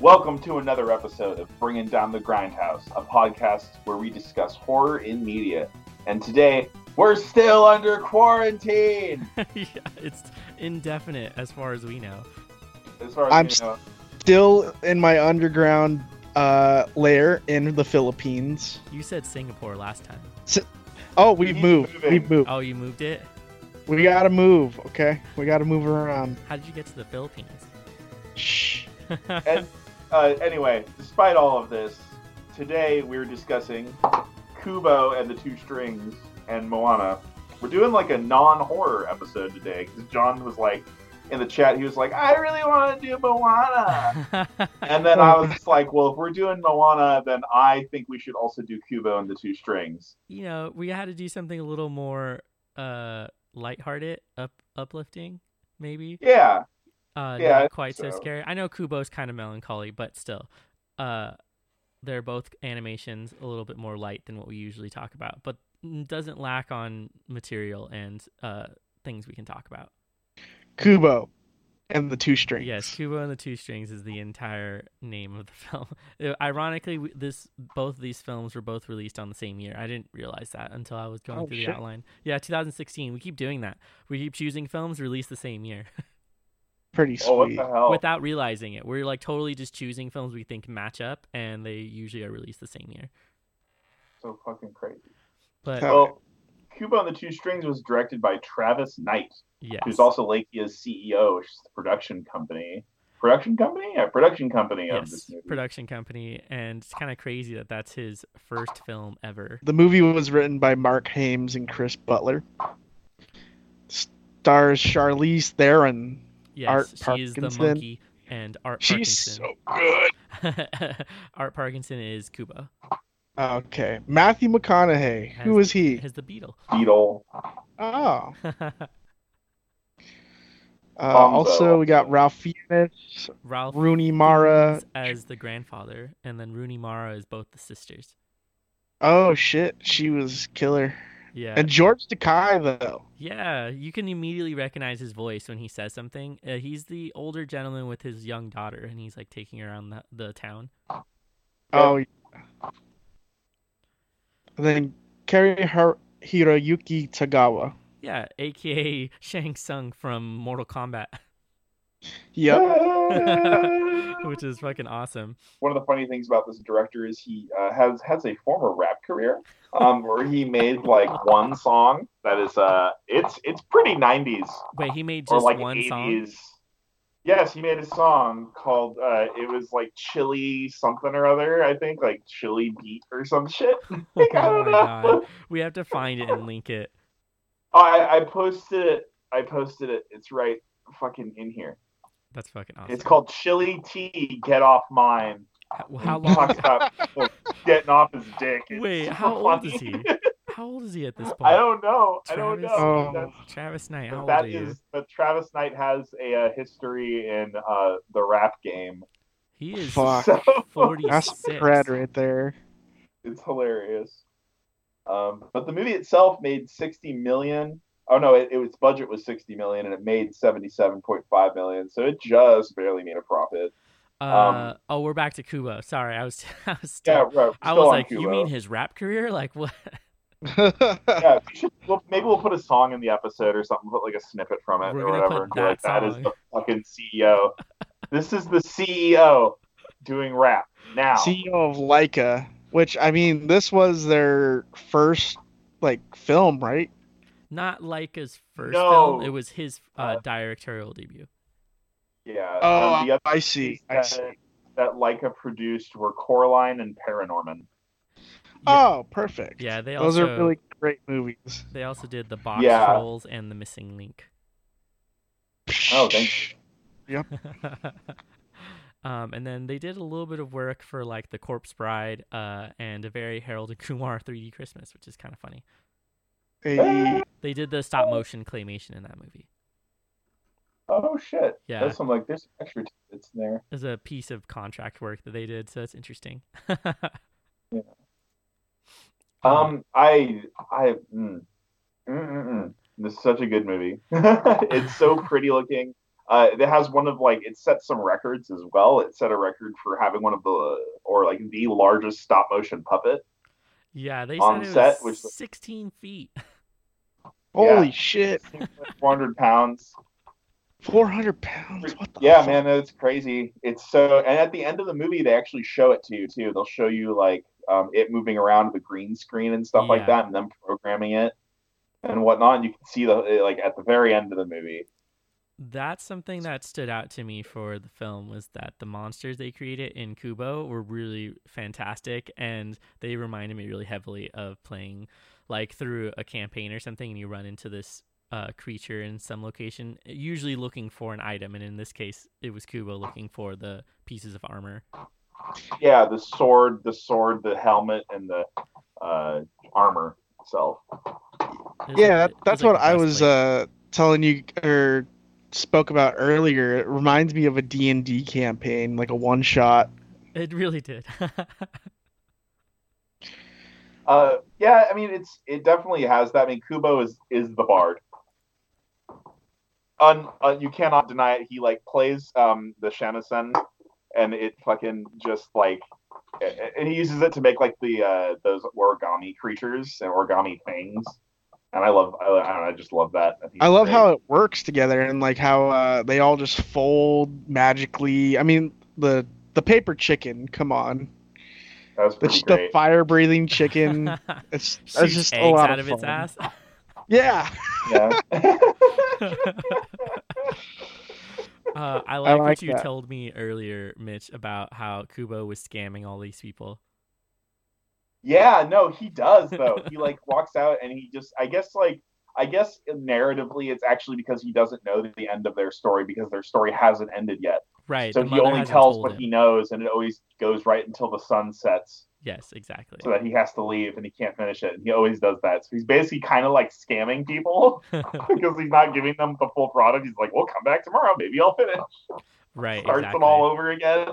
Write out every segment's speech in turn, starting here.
Welcome to another episode of Bringing Down the Grindhouse, a podcast where we discuss horror in media. And today, we're still under quarantine. yeah, it's indefinite as far as we know. As far as I'm we know. Still in my underground uh, lair in the Philippines. You said Singapore last time. Oh, we've He's moved. moving. We've moved. Oh, you moved it? We gotta move. Okay, we gotta move around. How did you get to the Philippines? Shh. And uh, anyway, despite all of this, today we're discussing Kubo and the Two Strings and Moana. We're doing like a non-horror episode today because John was like in the chat. He was like, "I really want to do Moana," and then I was like, "Well, if we're doing Moana, then I think we should also do Kubo and the Two Strings." you know, we had to do something a little more uh lighthearted, up uplifting, maybe. Yeah, Uh Yeah, not quite so. so. scary. I know Kubo's kind of melancholy, but still. Uh they're both animations a little bit more light than what we usually talk about, but doesn't lack on material and uh things we can talk about. Kubo and the two strings. Yes, Kubo and the Two Strings is the entire name of the film. Uh, Ironically, this both of these films were both released on the same year. I didn't realize that until I was going Oh, through shit. the outline. Yeah, 2016. We keep doing that. We keep choosing films released the same year Pretty sweet. Oh, what the hell? without realizing it. We're like totally just choosing films we think match up, and they usually are released the same year. so fucking crazy. But Oh. Well, Kubo and the Two Strings was directed by Travis Knight. yes, who's also Lakia's CEO, which is the production company. Production company? Yeah, production company of this yes, movie. production company, and it's kind of crazy that that's his first film ever. The movie was written by Marc Haimes and Chris Butler. Stars Charlize Theron. Yes, Art she is the monkey, and Art She's Parkinson. so good. Art Parkinson is Kubo. Okay, Matthew McConaughey. Has- Who is he? As the beetle. Beetle. Oh. Uh, also, we got Ralph Fiennes, Ralph Rooney Mara. As the grandfather, and then Rooney Mara is both the sisters. Oh shit, she was killer. Yeah, And George Takei though. yeah. You can immediately recognize his voice when he says something. Uh, he's the older gentleman with his young daughter, and he's like taking her around the, the town. Oh. yeah. And then Cary Har- Hiroyuki Tagawa. Yeah, aka Shang Tsung from Mortal Kombat, Yep. which is fucking awesome. One of the funny things about this director is he uh, has has a former rap career, um, where he made like one song that is uh, it's it's pretty '90s Wait, he made just like one 80s. song. Yes, he made a song called uh, it was like Chili something or other. I think like Chili Beat or some shit. Like, I oh don't my know. god, we have to find it and link it. Oh, I, I posted it. I posted it. It's right fucking in here. That's fucking awesome. It's called Chilly Tee. Get off mine. How, how long? talks about getting off his dick. It's Wait, super how old funny. is he? How old is he at this point? I don't know. I don't know. Oh. That's, Travis Knight, how but old that are you? is. But Travis Knight has a, uh history in uh, the rap game. He is Fuck. So 46. That's cred right there. it's hilarious. Um, but the movie itself made sixty million. Oh no, it, it was budget was sixty million and it made seventy-seven point five million. So it just barely made a profit. Uh, um, oh, we're back to Kubo. Sorry, I was, I was Yeah, still, right. I was on like, you mean his rap career? Like what? yeah, we should, well, maybe we'll put a song in the episode or something, put like a snippet from it We're or whatever, put and be like, that that is the fucking CEO. this is the CEO doing rap now. CEO of Laika, which I mean, this was their first like film, right? Not Laika's first No. film. It was his uh, Uh, directorial debut. yeah. Oh, um, the other I see. I that, see. that Laika produced were Coraline and ParaNorman. Oh, perfect. Yeah, they Those also are really great movies. they also did the box Yeah. trolls and the missing link. Oh, thank um, and then they did a little bit of work for like the Corpse Bride uh, and a very Harold and Kumar 3D Christmas, which is kind of funny. Hey, They did the stop motion claymation in that movie. Oh shit. Yeah. That's some like there's extra tidbits in there. As a piece of contract work that they did, so that's interesting. yeah. Um, I, I, mm, mm, mm, mm. this is such a good movie. it's so pretty looking. Uh, it has one of like it set some records as well. It set a record for having one of the or like the largest stop motion puppet. Yeah, they On said it set, was which- 16 feet. Holy Yeah. shit! 400 pounds. 400 pounds. What the Yeah, fuck? man, it's crazy. It's so, and at the end of the movie, they actually show it to you too. They'll show you like um, it moving around the green screen and stuff like that, and them programming it and whatnot. And you can see the like at the very end of the movie. That's something that stood out to me for the film was that the monsters they created in Kubo were really fantastic and they reminded me really heavily of playing like through a campaign or something and you run into this uh, creature in some location, usually looking for an item and in this case it was Kubo looking for the pieces of armor. Yeah, the sword, the sword, the helmet, and the uh, armor itself. It Yeah, like- that, that's like what the I was uh, telling you or spoke about earlier. It reminds me of a D&D campaign, like a one shot. It really did. Uh, yeah, I mean, it's it definitely has that. I mean, Kubo is is the bard. Un, uh, you cannot deny it. He like plays um the shamisen, and it fucking just like, and he uses it to make like the uh those origami creatures and origami things. And I love, I, I don't know, I just love that. think I love how it works together and like how uh, they all just fold magically. I mean, the the paper chicken, come on. That was The, pretty the fire breathing chicken. It's, it's Shoots just a lot out of, of its fun. ass. Yeah. Yeah. Uh, I like, like what you that. told me earlier, Mitch, about how Kubo was scamming all these people. Yeah, no, he does though. he like walks out and he just I guess like I guess narratively it's actually because he doesn't know the end of their story because their story hasn't ended yet. Right. So he only tells what him. he knows and it always goes right until the sun sets Yes, exactly. so that he has to leave and he can't finish it. And he always does that. So he's basically kind of like scamming people because he's not giving them the full product. He's like, "Well, come back tomorrow, maybe I'll finish." right. Starts exactly. them all over again.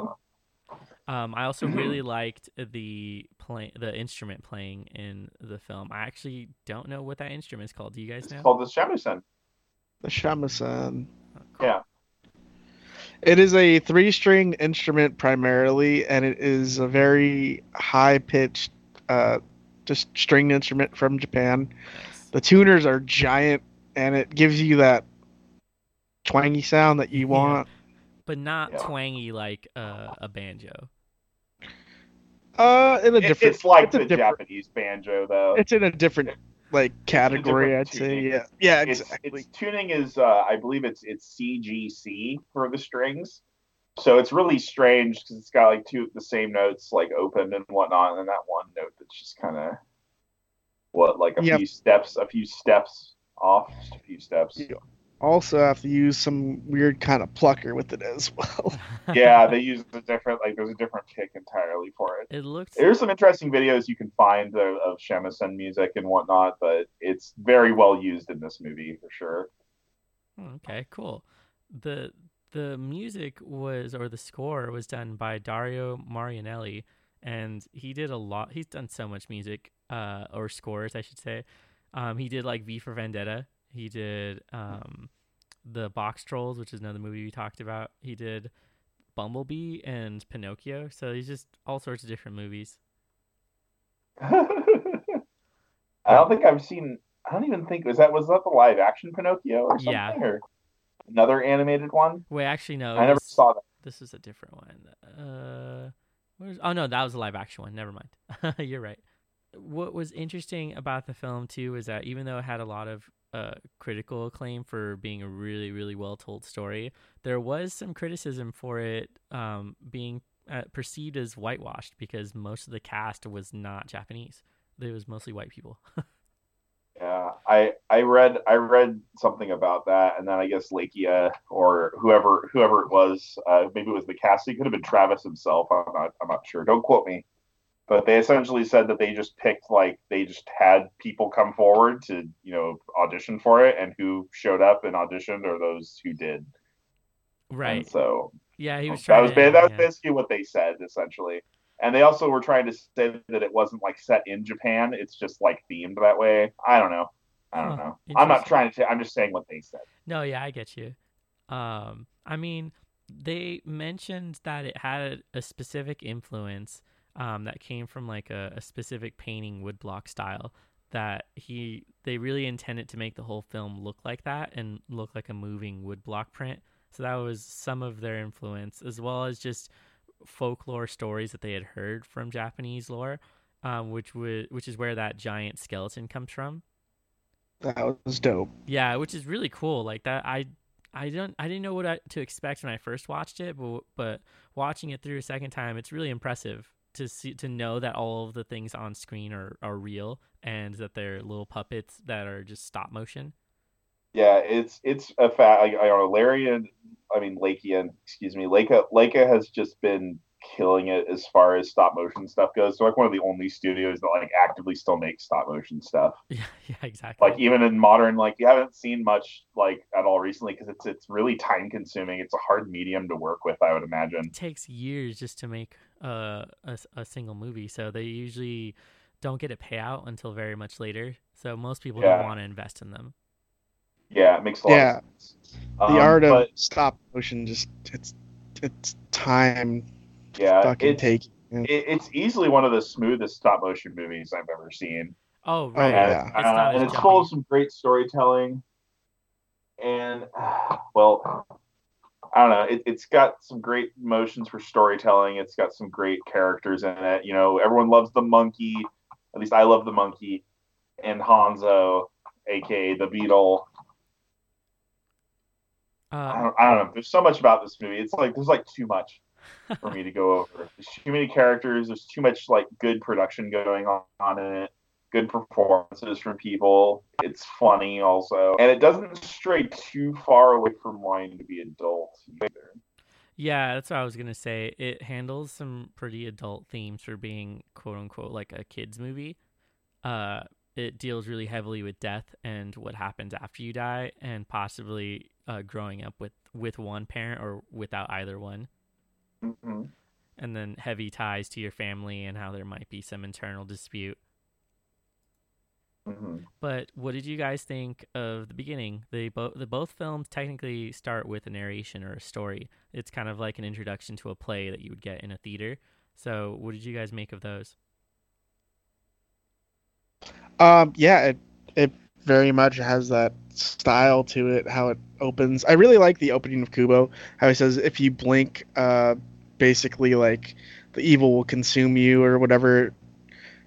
Um, I also really liked the play, the instrument playing in the film. I actually don't know what that instrument is called. Do you guys It's know? It's called the Shamisen. The shamisen. Oh, cool. Yeah. It is a three string instrument primarily, and it is a very high pitched, uh, just string instrument from Japan. Nice. The tuners are giant, and it gives you that twangy sound that you Yeah. want. But not Yeah. twangy like uh, a banjo. Uh, in a It- different. it's like it's a the different- Japanese banjo, though. It's in a different like category, I'd say. Yeah, yeah, exactly. its tuning is uh, I believe it's it's CGC for the strings. So it's really strange because it's got like two of the same notes like open and whatnot, and that one note that's just kind of what like a Yep. few steps, a few steps off, just a few steps. Yeah. Also, have to use some weird kind of plucker with it as well. yeah, they use a different like there's a different kick entirely for it. It looks There's some interesting videos you can find of, of shamisen music and whatnot, but it's very well used in this movie for sure. Okay, cool. The the music was or the score was done by Dario Marianelli and he did a lot he's done so much music uh or scores I should say. Um he did like V for Vendetta. He did um the Box Trolls, which is another movie we talked about. He did Bumblebee and Pinocchio. So he's just all sorts of different movies. I don't think I've seen. I don't even think was that was that the live action Pinocchio or something Yeah. or another animated one. Wait, actually no. I never saw that. This is a different one. Uh, where's? Oh no, that was a live action one. Never mind. You're right. What was interesting about the film too is that even though it had a lot of uh, critical acclaim for being a really, really well told story, there was some criticism for it um, being uh, perceived as whitewashed because most of the cast was not Japanese. It was mostly white people. Yeah, I I read I read something about that, and then I guess Lakia or whoever whoever it was, uh, maybe it was the cast. It could have been Travis himself. I'm not I'm not sure. Don't quote me. But they essentially said that they just picked like they just had people come forward to you know audition for it, and who showed up and auditioned are those who did. right. And so Yeah, he was that trying. was to, that was yeah. basically what they said essentially. And they also were trying to say that it wasn't like set in Japan; it's just like themed that way. I don't know. I don't know. I'm not trying to. I'm just saying what they said. No, yeah, I get you. Um, I mean, they mentioned that it had a specific influence um, that came from like a, a specific painting woodblock style that he they really intended to make the whole film look like that and look like a moving woodblock print. So that was some of their influence, as well as just folklore stories that they had heard from Japanese lore, um, which would which is where that giant skeleton comes from. That was dope. Yeah, which is really cool. Like that, I I don't I didn't know what I, to expect when I first watched it, but but watching it through a second time, it's really impressive to see to know that all of the things on screen are are real and that they're little puppets that are just stop motion. Yeah, it's it's a fact. I, I don't know, Larry and I mean Lakia, excuse me, Laika Laika has just been killing it as far as stop motion stuff goes. They're like one of the only studios that like actively still make stop motion stuff. Yeah, yeah, exactly. Like even in modern, like you haven't seen much like at all recently because it's it's really time consuming. It's a hard medium to work with, I would imagine. It takes years just to make uh, a a single movie, so they usually don't get a payout until very much later. So most people Yeah. don't want to invest in them. Yeah, it makes a lot Yeah. of sense. The Um, art of but, stop motion just it's it's time yeah, fucking it's, take. it, it's easily one of the smoothest stop motion movies I've ever seen. Oh right, yeah. and, It's not uh, and it's full of some great storytelling. And well, I don't know. It, it's got some great motions for storytelling. It's got some great characters in it. You know, everyone loves the monkey. At least I love the monkey and Hanzo, aka the Beetle. I Uh, don't, I don't know. There's so much about this movie. It's like there's like too much for me to go over. There's too many characters. There's too much like good production going on in it. Good performances from people. It's funny also, and it doesn't stray too far away from wanting to be adult either. Yeah, that's what I was gonna say. It handles some pretty adult themes for being quote unquote like a kids movie. Uh, it deals really heavily with death and what happens after you die, and possibly uh, growing up with with one parent or without either one, hmm and then heavy ties to your family and how there might be some internal dispute. hmm But what did you guys think of the beginning? They both the both films technically start with a narration or a story. It's kind of like an introduction to a play that you would get in a theater. So, what did you guys make of those? Um, yeah, it it very much has that style to it. How it opens. I really like the opening of Kubo. How he says, "If you blink, uh, basically like the evil will consume you or whatever."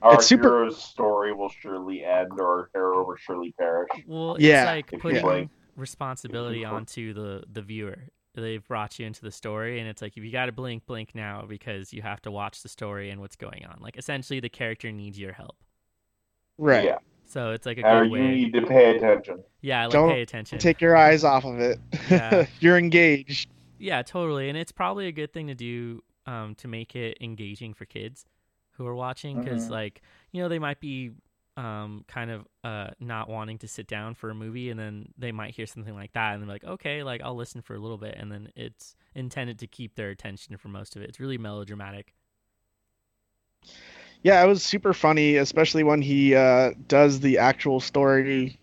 Our It's super- hero's story will surely end, or our hero will surely perish. Well, Yeah, it's like putting blink. responsibility onto the the viewer. They've brought you into the story, and it's like if you got to blink, blink now because you have to watch the story and what's going on. Like essentially, the character needs your help. Right. Yeah, So it's like a or good you way. need to pay attention. Yeah, like Don't pay attention. Take your eyes off of it. Yeah. You're engaged. Yeah, totally. And it's probably a good thing to do um, to make it engaging for kids who are watching because, Mhm. like, you know, they might be um, kind of uh, not wanting to sit down for a movie and then they might hear something like that and they're like, okay, like, I'll listen for a little bit. And then it's intended to keep their attention for most of it. It's really melodramatic. Yeah, it was super funny, especially when he uh, does the actual story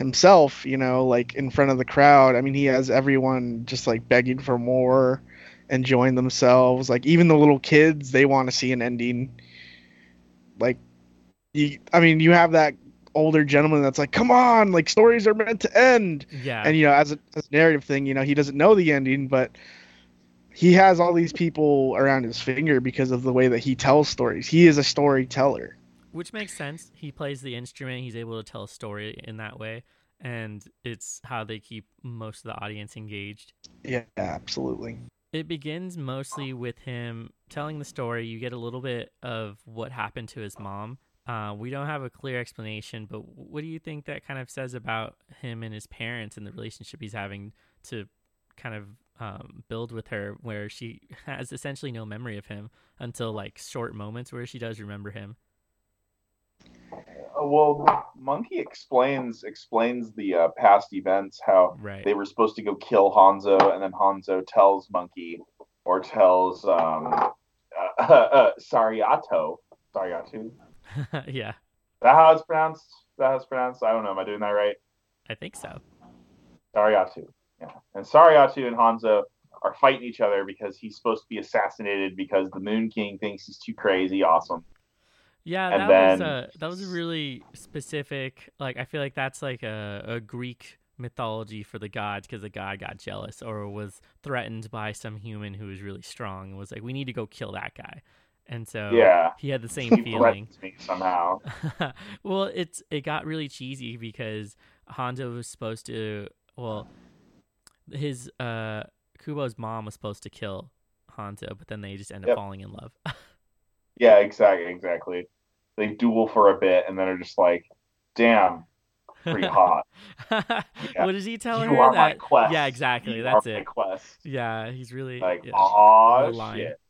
himself, you know, like in front of the crowd. I mean, he has everyone just like begging for more, enjoying themselves. Like even the little kids, they want to see an ending. Like, you, I mean, you have that older gentleman that's like, "Come on, like stories are meant to end." Yeah. And you know, as a, as a narrative thing, you know, he doesn't know the ending, but he has all these people around his finger because of the way that he tells stories. He is a storyteller. Which makes sense. He plays the instrument. He's able to tell a story in that way. And it's how they keep most of the audience engaged. Yeah, absolutely. it begins mostly with him telling the story. You get a little bit of what happened to his mom. Uh, we don't have a clear explanation, but what do you think that kind of says about him and his parents and the relationship he's having to kind of um, build with her, where she has essentially no memory of him until like short moments where she does remember him? Uh, well, Monkey explains explains the uh, past events, how Right. they were supposed to go kill Hanzo, and then Hanzo tells Monkey or tells um, uh, uh, Sariato. Sariatu. Is yeah, that how it's pronounced? That how it's pronounced? I don't know. Am I doing that right? I think so. Sariatu. Yeah, and Sariatu and Hanzo are fighting each other because he's supposed to be assassinated because the Moon King thinks he's too crazy. Awesome. Yeah, And that then- was a that was a really specific. Like, I feel like that's like a, a Greek mythology for the gods because the god got jealous or was threatened by some human who was really strong and was like, "We need to go kill that guy." And so Yeah. he had the same He feeling. me somehow. well, it's it got really cheesy because Hanzo was supposed to. Well, his uh Kubo's mom was supposed to kill Hanzo, but then they just end up Yep. falling in love. Yeah, exactly, exactly. They duel for a bit and then are just like, "Damn, pretty hot." What does he tell you her? are my that quest. yeah, exactly. You That's are my it. quest. Yeah, he's really Like, yeah, aw, shit.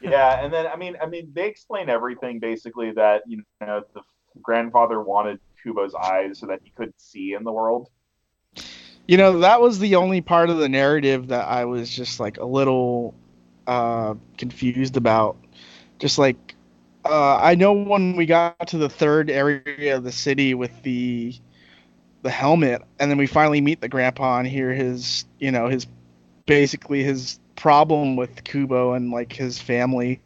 yeah, and then I mean, I mean, they explain everything basically that you know the grandfather wanted Kubo's eyes so that he couldn't see in the world. You know, that was the only part of the narrative that I was just like a little uh, confused about. Just like, uh, I know when we got to the third area of the city with the the helmet, and then we finally meet the grandpa and hear his, you know, his basically his problem with Kubo and like his family.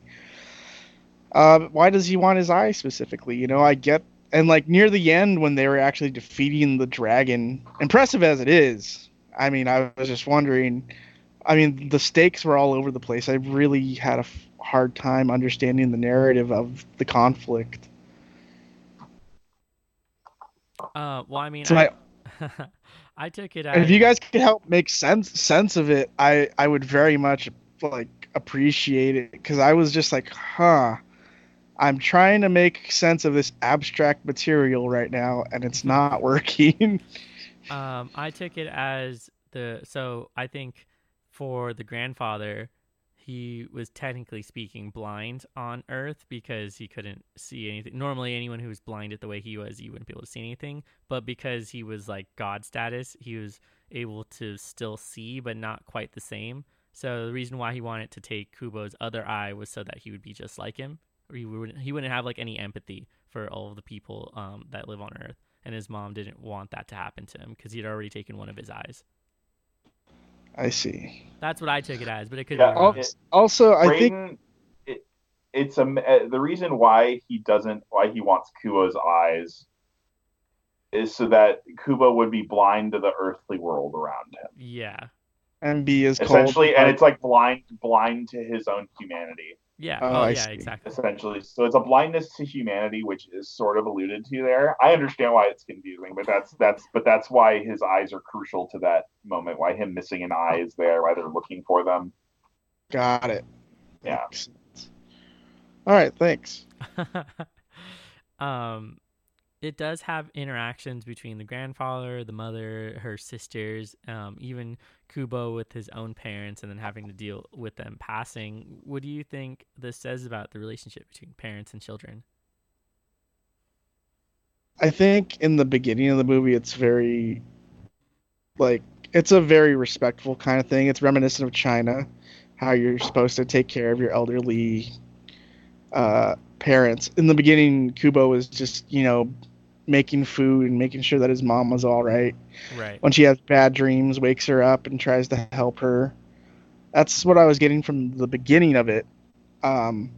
Uh, why does he want his eye specifically? You know, I get and like near the end when they were actually defeating the dragon impressive as it is i mean i was just wondering i mean the stakes were all over the place i really had a hard time understanding the narrative of the conflict. Uh, well, I mean, So I, I took it as if you guys could help make sense sense of it i i would very much like appreciate it. Because i was just like huh i'm trying to make sense of this abstract material right now and it's not working. Um, I took it as the so I think for the grandfather, he was technically speaking blind on Earth because he couldn't see anything. Normally, anyone who was blinded the way he was, you wouldn't be able to see anything. But because he was like God status, he was able to still see, but not quite the same. So the reason why he wanted to take Kubo's other eye was so that he would be just like him, or he wouldn't he wouldn't have like any empathy for all of the people um, that live on Earth and his mom didn't want that to happen to him because he'd already taken one of his eyes. I see That's what I took it as, but it could Yeah, be wrong. it- also i think it, it's a uh, the reason why he doesn't why he wants Kubo's eyes is so that Kubo would be blind to the earthly world around him. yeah, and be as cold Essentially, and as- it's like blind blind to his own humanity. Yeah, Oh, oh, yeah, see. exactly. essentially. So it's a blindness to humanity, which is sort of alluded to there. I understand why it's confusing, but that's that's but that's why his eyes are crucial to that moment. Why him missing an eye is there. Why they're looking for them. got it Yeah. Makes all right thanks um, it does have interactions between the grandfather, the mother, her sisters, um, even Kubo with his own parents, and then having to deal with them passing. What do you think this says about the relationship between parents and children? I think in the beginning of the movie, it's very, like, it's a very respectful kind of thing. It's reminiscent of China, how you're supposed to take care of your elderly uh, parents. In the beginning, Kubo was just, you know, making food and making sure that his mom was all right. Right. When she has bad dreams, wakes her up and tries to help her. That's what I was getting from the beginning of it. Um,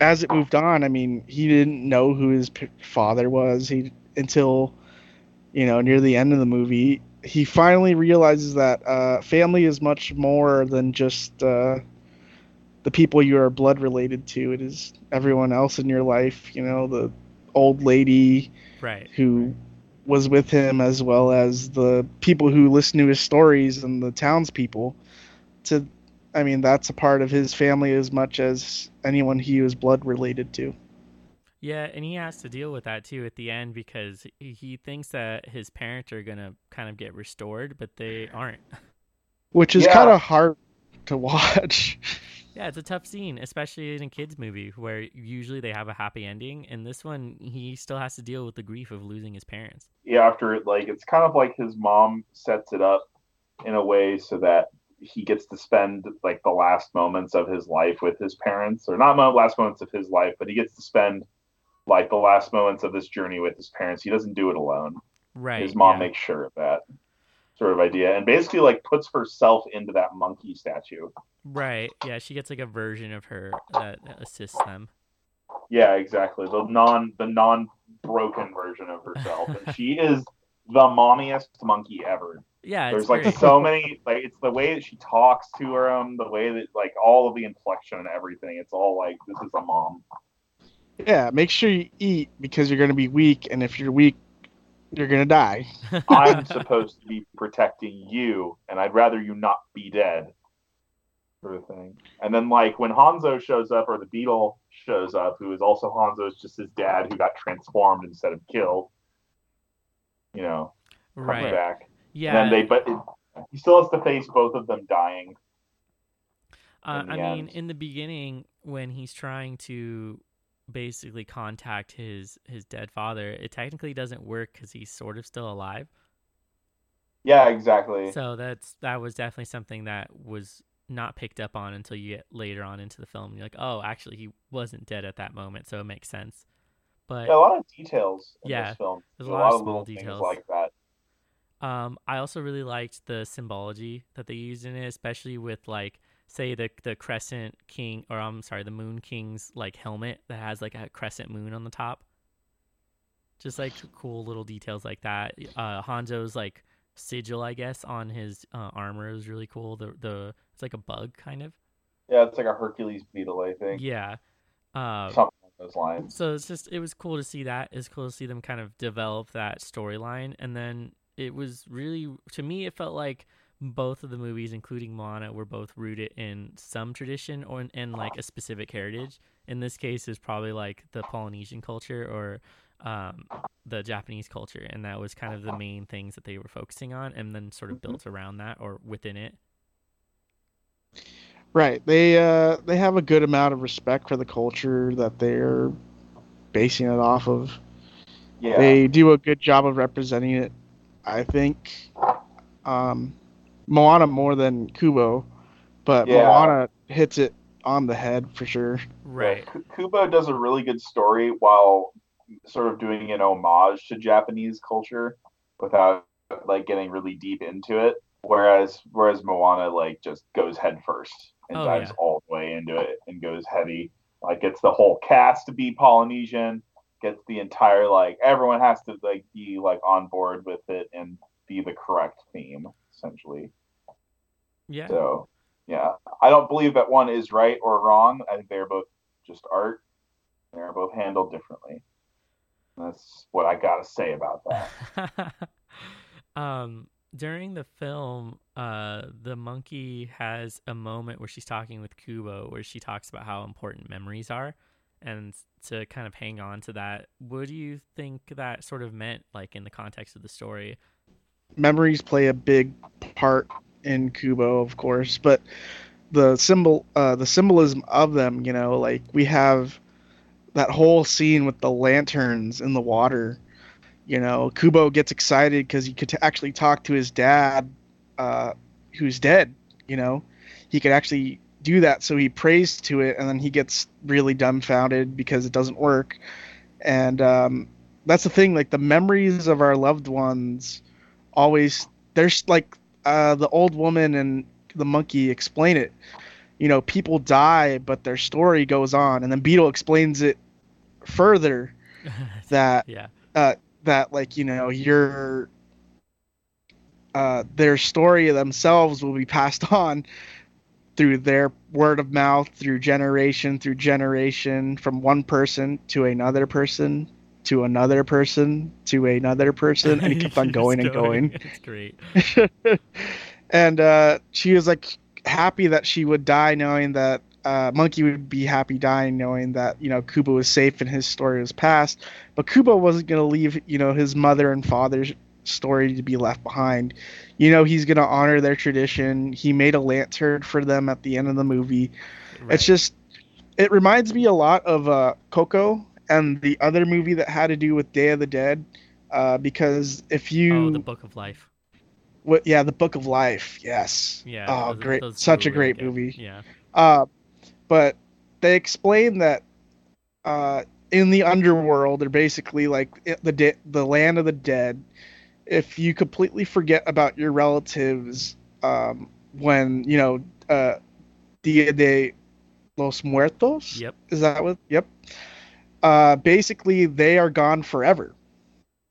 as it moved on, I mean, he didn't know who his father was. He until you know near the end of the movie, he finally realizes that uh, family is much more than just uh, the people you are blood related to. It is everyone else in your life. You know, the old lady Right. who was with him, as well as the people who listen to his stories and the townspeople. To, I mean, that's a part of his family as much as anyone he was blood related to. Yeah, and he has to deal with that too at the end because he- he thinks that his parents are gonna kind of get restored, but they aren't. which is Yeah. kind of hard to watch. Yeah, it's a tough scene, especially in a kids movie where usually they have a happy ending, and this one he still has to deal with the grief of losing his parents. Yeah, after it, like it's kind of like his mom sets it up in a way so that he gets to spend like the last moments of his life with his parents, or not last moments of his life, but he gets to spend like the last moments of this journey with his parents. He doesn't do it alone. Right. his mom yeah. makes sure of that. Sort of idea, and basically like puts herself into that monkey statue. Right. Yeah, she gets like a version of her that assists them. Yeah, exactly. The non the non broken version of herself, and she is the mommiest monkey ever. Yeah, There's like great. so many like it's the way that she talks to her, um, the way that like all of the inflection and everything. It's all like this is a mom. Yeah, make sure you eat because you're gonna be weak, and if you're weak, you're gonna die. I'm supposed to be protecting you, and I'd rather you not be dead. Sort of thing. And then like when Hanzo shows up, or the beetle shows up, who is also Hanzo's just his dad who got transformed instead of killed. You know, comes right. back. Yeah. And then they, but it, he still has to face both of them dying. Uh, in the I mean, in the beginning, when he's trying to basically contact his his dead father, it technically doesn't work because he's sort of still alive. Yeah, exactly. So that's that was definitely something that was not picked up on until you get later on into the film. You're like, oh, actually, he wasn't dead at that moment, so it makes sense. But Yeah, a lot of details in Yeah, this film. there's a a lot, of small little details. like that. Um, I also really liked the symbology that they used in it, especially with like, say the the crescent king, or I'm sorry, the moon king's like helmet that has like a crescent moon on the top. Just like cool little details like that. Uh, Hanzo's like sigil, I guess, on his uh, armor is really cool. The the it's like a bug kind of. Yeah, it's like a Hercules beetle, I think. Yeah. Uh, Something along those lines. so it's just it was cool to see that. It's cool to see them kind of develop that storyline, and then it was really to me it felt like both of the movies, including Moana, were both rooted in some tradition or in, in like a specific heritage. In this case, is probably like the Polynesian culture or um, the Japanese culture, and that was kind of the main things that they were focusing on, and then sort of built around that or within it. Right. They uh they have a good amount of respect for the culture that they're basing it off of. Yeah. They do a good job of representing it, I think. Um, Moana more than Kubo, but Yeah. Moana hits it on the head for sure. Right. Yeah, Ku- Kubo does a really good story while sort of doing an homage to Japanese culture without like getting really deep into it. Whereas whereas Moana like just goes head first and Oh, dives yeah. all the way into it and goes heavy. Like gets the whole cast to be Polynesian, gets the entire like everyone has to like be like on board with it and be the correct theme essentially. Yeah. So, yeah, I don't believe that one is right or wrong. I think they are both just art. They are both handled differently. That's what I gotta say about that. um, during the film, uh, the monkey has a moment where she's talking with Kubo, where she talks about how important memories are, and to kind of hang on to that, what do you think that sort of meant, like in the context of the story? Memories play a big part in Kubo, of course, but the symbol, uh, the symbolism of them, you know, like we have that whole scene with the lanterns in the water. You know, Kubo gets excited because he could t- actually talk to his dad, uh, who's dead. You know, he could actually do that, so he prays to it, and then he gets really dumbfounded because it doesn't work. And um, that's the thing, like the memories of our loved ones, always there's like uh, the old woman and the monkey explain it. You know, people die, but their story goes on, and then Beetle explains it further that yeah. that like you know your uh, their story themselves will be passed on through their word of mouth through generation through generation from one person to another person to another person to another person and he kept on going and going It's great. and uh, she was like happy that she would die knowing that uh, monkey would be happy dying knowing that you know kubo was safe and his story was passed. but kubo wasn't going to leave you know his mother and father's story to be left behind you know he's going to honor their tradition he made a lantern for them at the end of the movie Right. it's just it reminds me a lot of uh, coco and the other movie that had to do with day of the dead uh, because if you oh, the Book of Life. what yeah the book of life yes Yeah. oh those- great those such a great movie Yeah. uh but they explain that uh in the underworld they're basically like the de- the land of the dead if you completely forget about your relatives um, when you know uh, Dia de los Muertos. Yep. Is that what? Yep. Uh, basically, they are gone forever,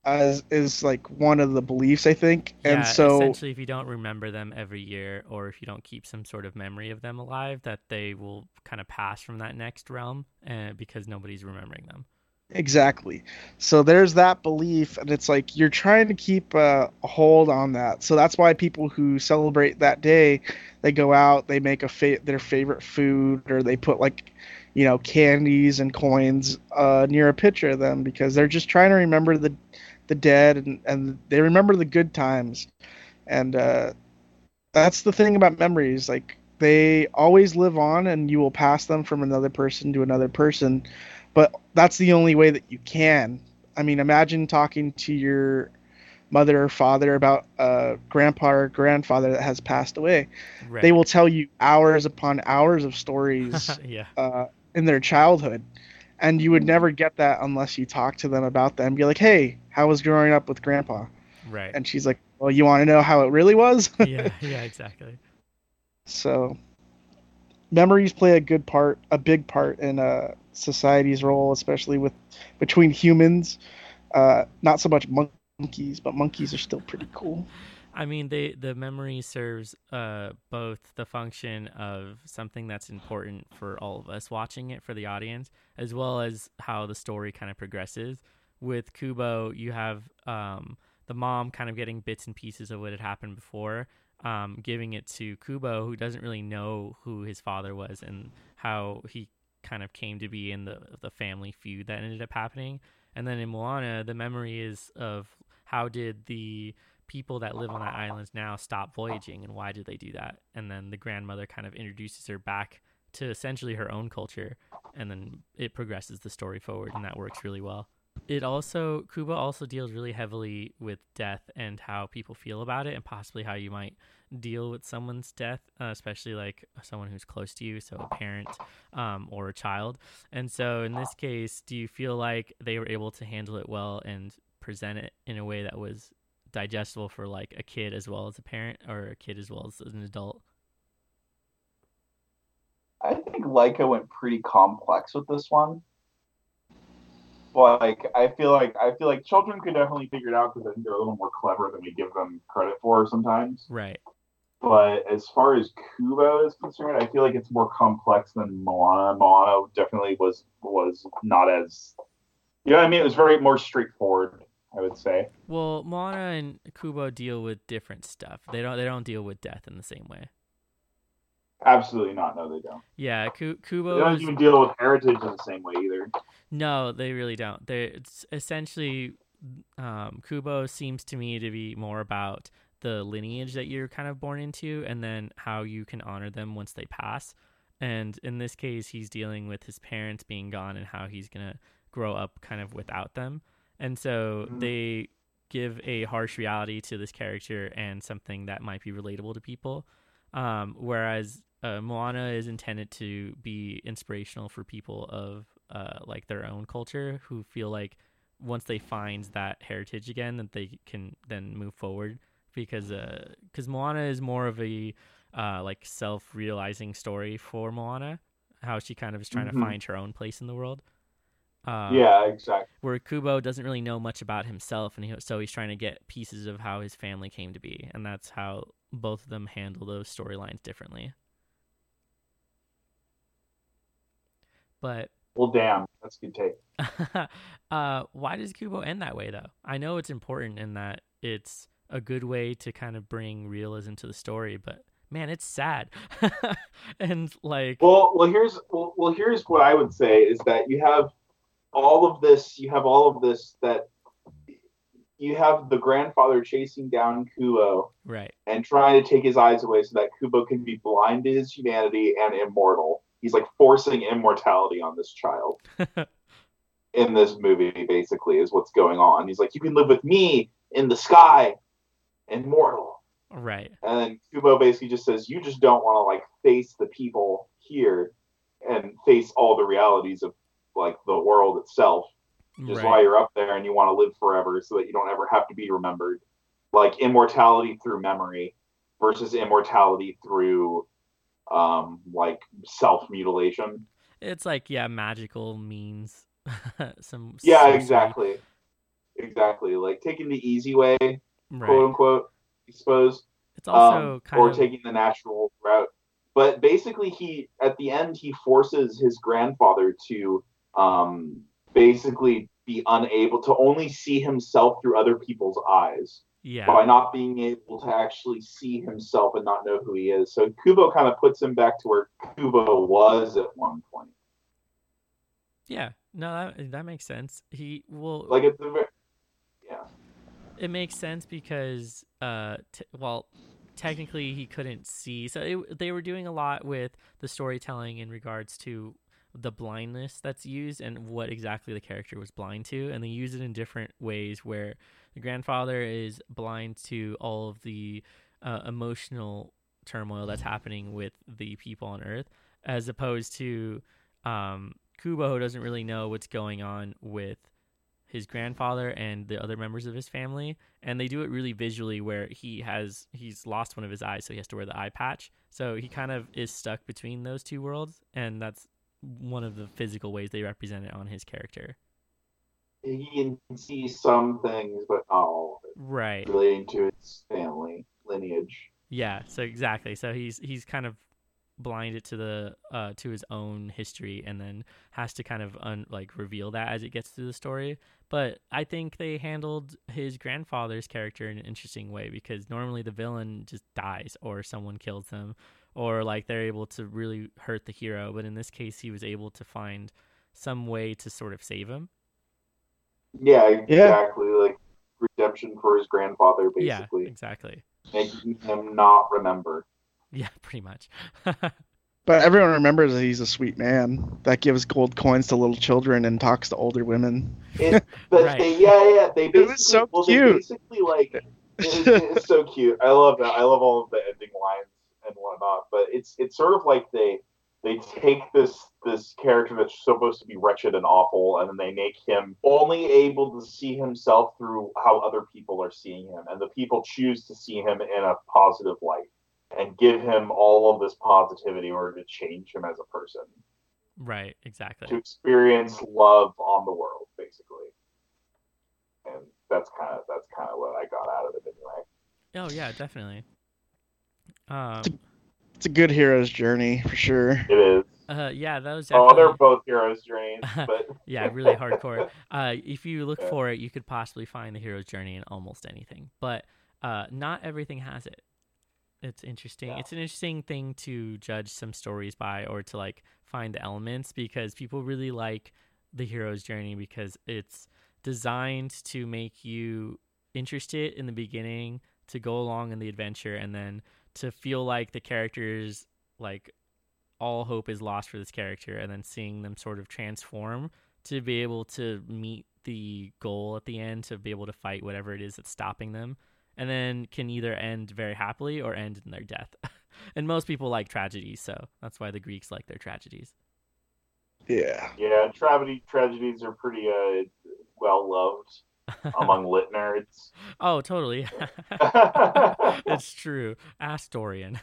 as is like one of the beliefs I think. Yeah, and so essentially, if you don't remember them every year, or if you don't keep some sort of memory of them alive, that they will kind of pass from that next realm, uh, because nobody's remembering them. Exactly. So there's that belief, and it's like you're trying to keep a, a hold on that. So that's why people who celebrate that day, they go out, they make a fa- their favorite food, or they put like, you know, candies and coins uh, near a picture of them because they're just trying to remember the the dead and and they remember the good times, and uh, that's the thing about memories. Like they always live on, and you will pass them from another person to another person but that's the only way that you can. I mean, imagine talking to your mother or father about a grandpa or grandfather that has passed away. Right. They will tell you hours upon hours of stories yeah. uh, in their childhood, and you would never get that unless you talk to them about them. Be like, "Hey, how was growing up with grandpa?" Right. And she's like, "Well, you want to know how it really was?" yeah. Yeah. Exactly. So memories play a good part, a big part in uh, society's role, especially with between humans. Uh, not so much monkeys, but monkeys are still pretty cool. I mean, they the memory serves uh, both the function of something that's important for all of us watching it for the audience, as well as how the story kind of progresses. With Kubo, you have um, the mom kind of getting bits and pieces of what had happened before, um, giving it to Kubo, who doesn't really know who his father was and how he kind of came to be in the the family feud that ended up happening. And then in Moana, the memory is of how did the people that live on that island now stop voyaging and why did they do that? And then the grandmother kind of introduces her back to essentially her own culture and then it progresses the story forward and that works really well. It also Kubo also deals really heavily with death and how people feel about it and possibly how you might deal with someone's death, uh, especially like someone who's close to you, so a parent um, or a child. And so in this case, do you feel like they were able to handle it well and present it in a way that was digestible for like a kid as well as a parent or a kid as well as an adult? I think Laika went pretty complex with this one. Like I feel like I feel like children could definitely figure it out because I think they're a little more clever than we give them credit for sometimes. Right. But as far as Kubo is concerned, I feel like it's more complex than Moana. Moana definitely was was not as you know what I mean. It was very more straightforward. I would say. Well, Moana and Kubo deal with different stuff. They don't they don't deal with death in the same way. Absolutely not. No, they don't. Yeah, Ku- They Kubo. don't even deal with heritage in the same way either. No, they really don't. They it's essentially um, Kubo seems to me to be more about the lineage that you're kind of born into, and then how you can honor them once they pass. And in this case, he's dealing with his parents being gone and how he's gonna grow up kind of without them. And so Mhm. they give a harsh reality to this character and something that might be relatable to people. Um, whereas uh, Moana is intended to be inspirational for people of uh, like their own culture who feel like once they find that heritage again, that they can then move forward because because Moana is more of a uh, like self realizing story for Moana, how she kind of is trying Mhm. to find her own place in the world. Uh, yeah, exactly. where Kubo doesn't really know much about himself, and he, so he's trying to get pieces of how his family came to be, and that's how both of them handle those storylines differently. But Well, damn, that's a good take. uh, why does Kubo end that way, though? I know it's important in that it's a good way to kind of bring realism to the story, but man, it's sad. and like, Well, well, here's well, well, here's what I would say is that you have all of this. You have all of this that you have the grandfather chasing down Kubo right, and trying to take his eyes away so that Kubo can be blind to his humanity and immortal. He's like forcing immortality on this child in this movie. Basically, is what's going on. He's like, you can live with me in the sky, immortal. right, And then Kubo basically just says, "You just don't want to like face the people here and face all the realities of like the world itself, which is why you're up there and you want to live forever, so that you don't ever have to be remembered." like immortality through memory versus immortality through um like self mutilation. It's like yeah, magical means some. Yeah, sorcery. exactly. Exactly. Like taking the easy way, quote unquote, I suppose. It's also um, kind or of taking the natural route. But basically, he at the end he forces his grandfather to um, basically be unable to only see himself through other people's eyes yeah. by not being able to actually see himself and not know who he is. So Kubo kind of puts him back to where Kubo was at one point. Yeah. No, that that makes sense. He will Like it's very yeah. it makes sense because uh t- well technically he couldn't see so it, they were doing a lot with the storytelling in regards to the blindness that's used and what exactly the character was blind to and they use it in different ways where the grandfather is blind to all of the uh, emotional turmoil that's happening with the people on earth as opposed to um kubo who doesn't really know what's going on with his grandfather and the other members of his family and they do it really visually where he has he's lost one of his eyes so he has to wear the eye patch. So he kind of is stuck between those two worlds and that's one of the physical ways they represent it on his character. He can see some things, but not all of it. Right. Relating to his family lineage. yeah so exactly. So he's he's kind of blinded to the uh to his own history and then has to kind of un like reveal that as it gets through the story. But i think they handled his grandfather's character in an interesting way because normally the villain just dies or someone kills them or like they're able to really hurt the hero but in this case he was able to find some way to sort of save him Yeah, Yeah. exactly. Like redemption for his grandfather, basically, yeah exactly making him not remember. yeah pretty much But everyone remembers that he's a sweet man that gives gold coins to little children and talks to older women. It, but Right. they, yeah, yeah, they It basically, so well, they cute. basically like, it, it's so cute. I love that. I love all of the ending lines and whatnot. But it's it's sort of like they they take this this character that's supposed to be wretched and awful, and then they make him only able to see himself through how other people are seeing him, and the people choose to see him in a positive light and give him all of this positivity in order to change him as a person right exactly to experience love on the world, basically. And that's kind of that's kind of what I got out of it anyway. oh yeah definitely um It's a good hero's journey for sure. It is. uh yeah that was Oh, they're both heroes' journeys, but yeah, really hardcore. Uh, if you look Yeah. for it, you could possibly find the hero's journey in almost anything, but uh, not everything has it. It's interesting. Yeah. It's an interesting thing to judge some stories by, or to like find the elements because people really like the hero's journey because it's designed to make you interested in the beginning, to go along in the adventure, and then to feel like the characters like all hope is lost for this character and then seeing them sort of transform to be able to meet the goal at the end to be able to fight whatever it is that's stopping them and then can either end very happily or end in their death. And most people like tragedies so that's why the greeks like their tragedies. Yeah. yeah, tragedy tragedies are pretty uh well loved among lit nerds. oh totally it's true Astorian.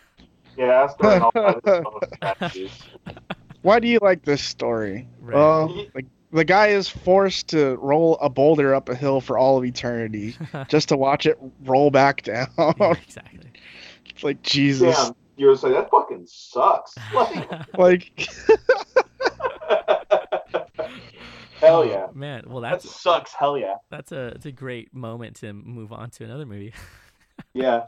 Yeah, ask Dorian all about his love of tragedies. Why do you like this story? Right. Well, like the guy is forced to roll a boulder up a hill for all of eternity just to watch it roll back down. Yeah, exactly it's like Jesus. Damn, you were like that fucking sucks. Like, Like hell yeah, man well that sucks. Hell yeah. that's a it's a great moment to move on to another movie Yeah,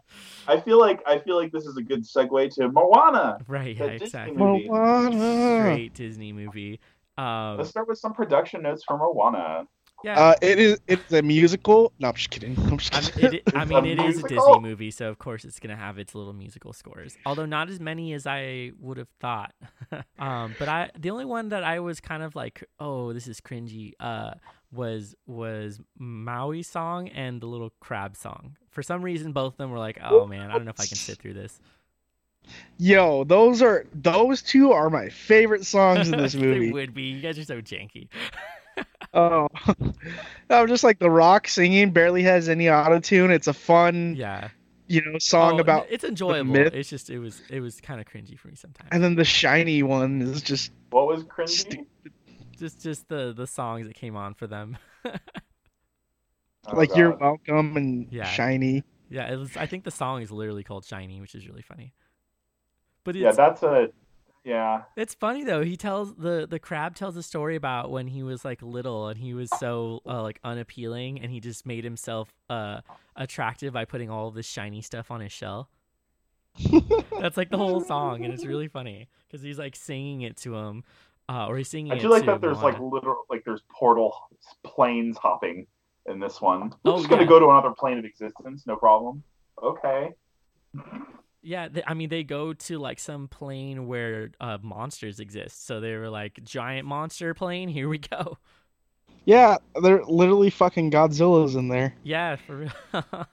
I feel like I feel like this is a good segue to Moana. right yeah Disney exactly movie. Moana. great disney movie um Let's start with some production notes for Moana. Yeah Uh, it is it's a musical. No, I'm just kidding. I'm just I mean, kidding. it, I It's mean, a it is a Disney movie, so of course it's gonna have its little musical scores. Although not as many as I would have thought. um, but I, the only one that I was kind of like, oh, this is cringy, uh, was was Maui song and the little crab song. For some reason, both of them were like, oh man, I don't know if I can sit through this. Yo, those are those two are my favorite songs in this movie. they movie. would be. You guys are so janky. Oh, no, just like The Rock singing barely has any auto tune. It's a fun, Yeah. you know, song Oh, about. it's enjoyable. myth. It's just it was it was kind of cringy for me sometimes. And then the shiny one is just What was cringy? Stu- just just the the songs that came on for them. Oh, like "You're Welcome" and Yeah. "Shiny." yeah, it was. I think the song is literally called "Shiny," which is really funny. But it's Yeah, that's a. Yeah. It's funny though. He tells the the crab tells a story about when he was like little and he was so uh, like unappealing and he just made himself uh attractive by putting all this shiny stuff on his shell. That's like the whole song and it's really funny because he's like singing it to him, uh, or he's singing. To. I feel like to that there's like Moana. literal like there's portal planes hopping in this one. We're Oh, just gonna yeah. go to another plane of existence, no problem. Okay. Yeah, they, I mean they go to like some plane where uh, monsters exist. So they were like giant monster plane. Here we go. Yeah, they're literally fucking Godzilla's in there. Yeah, for real.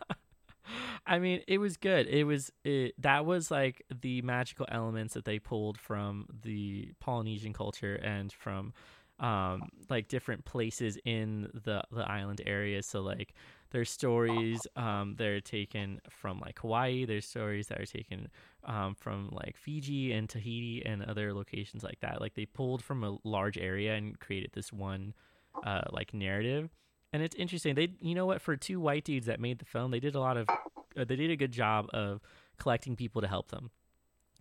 I mean, it was good. It was it, that was like the magical elements that they pulled from the Polynesian culture and from um like different places in the the island area. So like there's stories um that are taken from like Hawaii, there's stories that are taken um from like Fiji and Tahiti and other locations like that. Like they pulled from a large area and created this one uh like narrative and it's interesting they you know what for two white dudes that made the film they did a lot of uh, they did a good job of collecting people to help them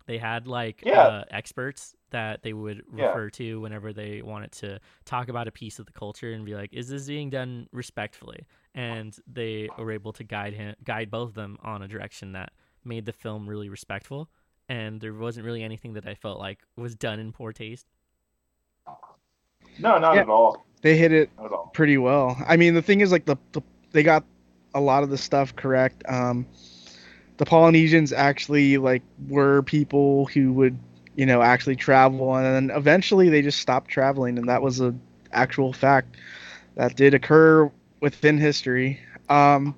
they had like Yeah. uh, experts that they would Yeah. refer to whenever they wanted to talk about a piece of the culture and be like is this being done respectfully and they were able to guide him guide both of them on a direction that made the film really respectful and there wasn't really anything that i felt like was done in poor taste No, not Yeah. at all. They hit it Not at all. pretty well. I mean, the thing is, like the, the they got a lot of the stuff correct. Um, the Polynesians actually like were people who would, you know, actually travel, and then eventually they just stopped traveling, and that was a actual fact that did occur within history. Um,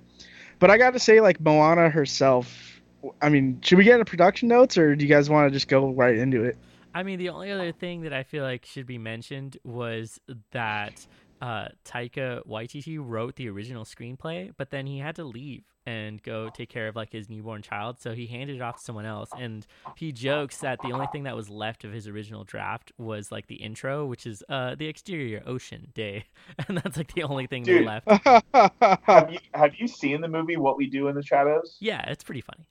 but I got to say, like Moana herself. I mean, should we get into production notes, or do you guys want to just go right into it? I mean, the only other thing that I feel like should be mentioned was that uh, Taika Waititi wrote the original screenplay, but then he had to leave and go take care of like his newborn child, so he handed it off to someone else. And he jokes that the only thing that was left of his original draft was like the intro, which is uh, the exterior ocean day, and that's like the only thing Dude. left. Have you have you seen the movie What We Do in the Shadows? Yeah, it's pretty funny.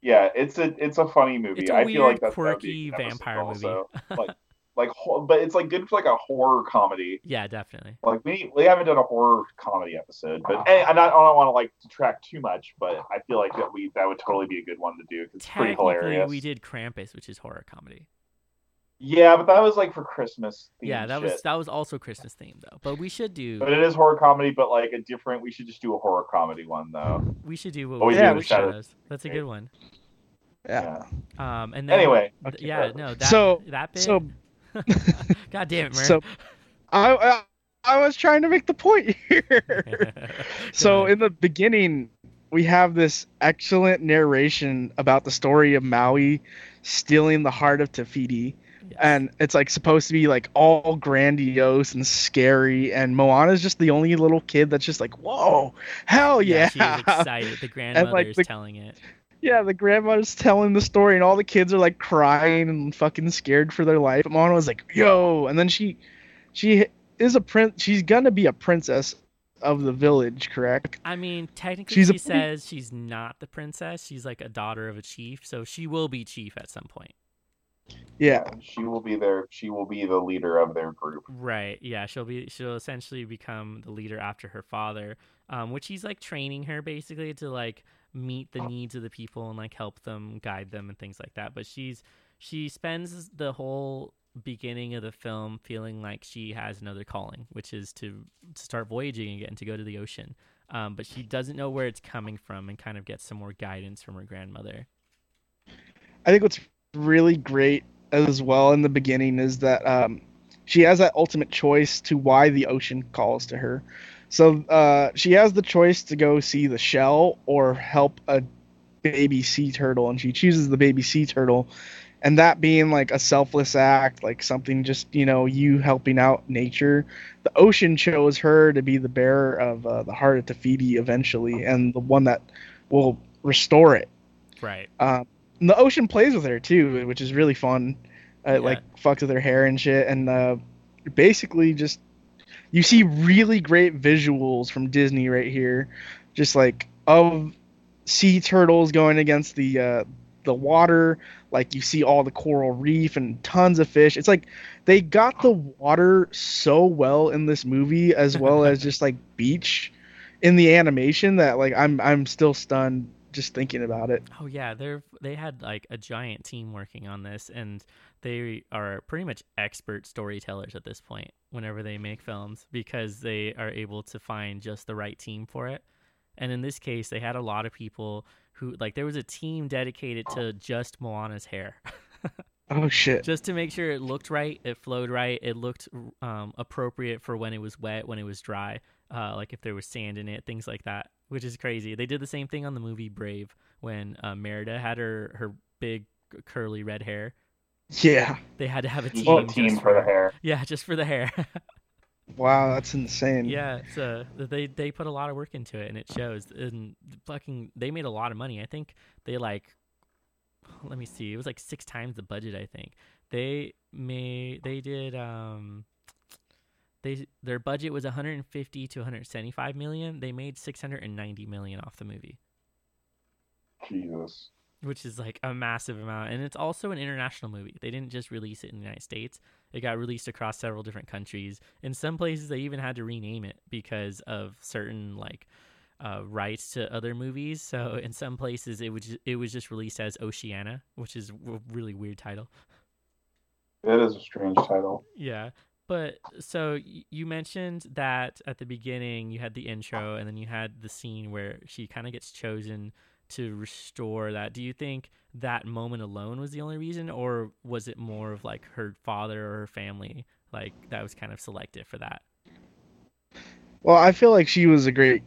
Yeah, it's a it's a funny movie. It's a I weird, feel like that's quirky vampire movie. also. like like but it's like good for like a horror comedy. Yeah, definitely. Like we we haven't done a horror comedy episode, but and, and I, I don't want to like detract too much, but I feel like that we that would totally be a good one to do 'cause it's pretty hilarious. we did Krampus, which is horror comedy. Yeah, but that was like for Christmas. Yeah, themed that was that was also Christmas themed though. But we should do But it is horror comedy, but like a different. We should just do a horror comedy one though. we should do what Oh, we yeah, do we should. shadows. That's a good one. yeah. Yeah. Um, and then Anyway, okay, yeah, no, that So- that bit. so- God damn it, man. So- I, I I was trying to make the point here. so in the beginning, we have this excellent narration about the story of Maui stealing the heart of Te Fiti, Yes. and it's like supposed to be like all grandiose and scary, and Moana's just the only little kid that's just like, whoa, hell yeah, she's excited. The grandmother's the- telling it. Yeah, the grandma's telling the story, and all the kids are like crying and fucking scared for their life. Moana was like, "Yo!" And then she, she is a prince. She's gonna be a princess of the village, correct? I mean, technically, She's she pretty- says she's not the princess. She's like a daughter of a chief, so she will be chief at some point. Yeah. she will be there. She will be the leader of their group. Right. Yeah. She'll be. She'll essentially become the leader after her father, um, which he's like training her basically to like meet the needs of the people and like help them, guide them, and things like that. But she's she spends the whole beginning of the film feeling like she has another calling, which is to start voyaging again, to go to the ocean. Um, but she doesn't know where it's coming from, and kind of gets some more guidance from her grandmother. I think what's really great as well in the beginning is that um, she has that ultimate choice to why the ocean calls to her. So uh, she has the choice to go see the shell or help a baby sea turtle, and she chooses the baby sea turtle. and that being like a selfless act, like something just you know you helping out nature. The ocean chose her to be the bearer of uh, the heart of Te Fiti eventually, and the one that will restore it. Right. Um, and the ocean plays with her too, which is really fun. Uh, Yeah. Like fucks with her hair and shit, and uh, basically just you see really great visuals from Disney right here, just like of sea turtles going against the uh, the water. Like you see all the coral reef and tons of fish. It's like they got the water so well in this movie, as well as just like beach in the animation that like I'm I'm still stunned just thinking about it. Oh yeah, they're they had like a giant team working on this, and they are pretty much expert storytellers at this point. Whenever they make films, because they are able to find just the right team for it. And in this case, they had a lot of people who like there was a team dedicated to just Moana's hair. Oh shit. just to make sure it looked right, it flowed right, it looked um, appropriate for when it was wet, when it was dry, uh, like if there was sand in it, things like that, which is crazy. They did the same thing on the movie Brave when uh, Merida had her her big curly red hair. Yeah. They had to have a team, a team just for the hair. Yeah, just for the hair. Wow, that's insane. yeah, so they they put a lot of work into it, and it shows. And fucking, they made a lot of money. I think they like, let me see, it was like six times the budget. I think they made they did um. They their budget was 150 to 175 million. They made 690 million off the movie, Jesus. which is like a massive amount. And it's also an international movie. They didn't just release it in the United States. It got released across several different countries. In some places, they even had to rename it because of certain like uh, rights to other movies. So in some places, it was ju- it was just released as Oceana, which is a really weird title. That is a strange title. Yeah. But so you mentioned that at the beginning you had the intro and then you had the scene where she kind of gets chosen to restore that. Do you think that moment alone was the only reason or was it more of like her father or her family like that was kind of selective for that? Well, I feel like she was a great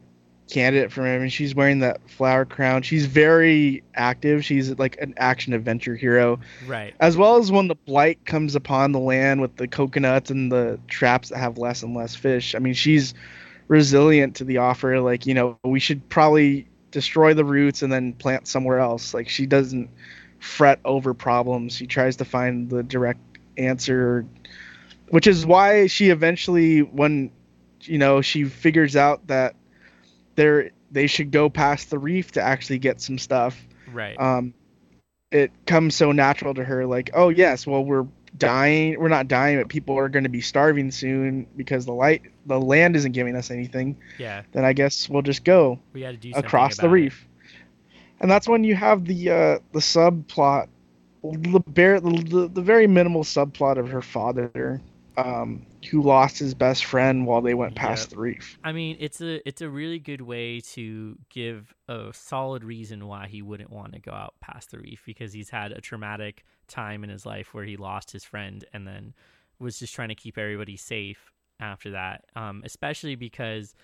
candidate for him, and she's wearing that flower crown. She's very active. She's like an action adventure hero, Right. as well as when the blight comes upon the land with the coconuts and the traps that have less and less fish. I mean, she's resilient to the offer. Like, you know, we should probably destroy the roots and then plant somewhere else. Like, she doesn't fret over problems. She tries to find the direct answer, which is why she eventually, when you know, she figures out that they're they should go past the reef to actually get some stuff. Right. Um, it comes so natural to her, like, oh yes, well we're dying, we're not dying, but people are going to be starving soon because the light, the land isn't giving us anything. yeah. Then I guess we'll just go We had to do across the about it. reef. And that's when you have the uh, the subplot, the, bare, the the very minimal subplot of her father, um, who lost his best friend while they went past Yep. the reef. I mean, it's a it's a really good way to give a solid reason why he wouldn't want to go out past the reef because he's had a traumatic time in his life where he lost his friend and then was just trying to keep everybody safe after that. Um, especially because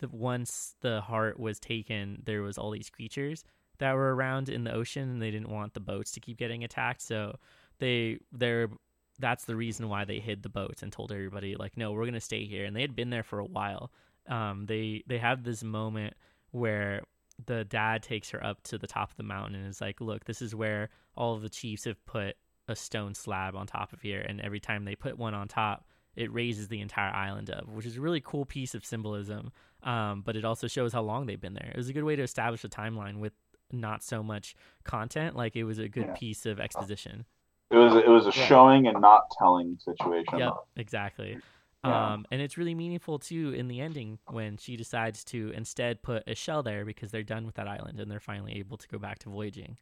the once the heart was taken, there was all these creatures that were around in the ocean and they didn't want the boats to keep getting attacked, so they they're that's the reason why they hid the boats and told everybody like no we're gonna stay here and they had been there for a while. Um, they they have this moment where the dad takes her up to the top of the mountain and is like look this is where all of the chiefs have put a stone slab on top of here and every time they put one on top it raises the entire island up which is a really cool piece of symbolism. Um, but it also shows how long they've been there. It was a good way to establish a timeline with not so much content like it was a good Yeah. piece of exposition It was it was a Yeah. showing and not telling situation. Yep, exactly. Yeah. Um, and it's really meaningful too in the ending when she decides to instead put a shell there because they're done with that island and they're finally able to go back to voyaging.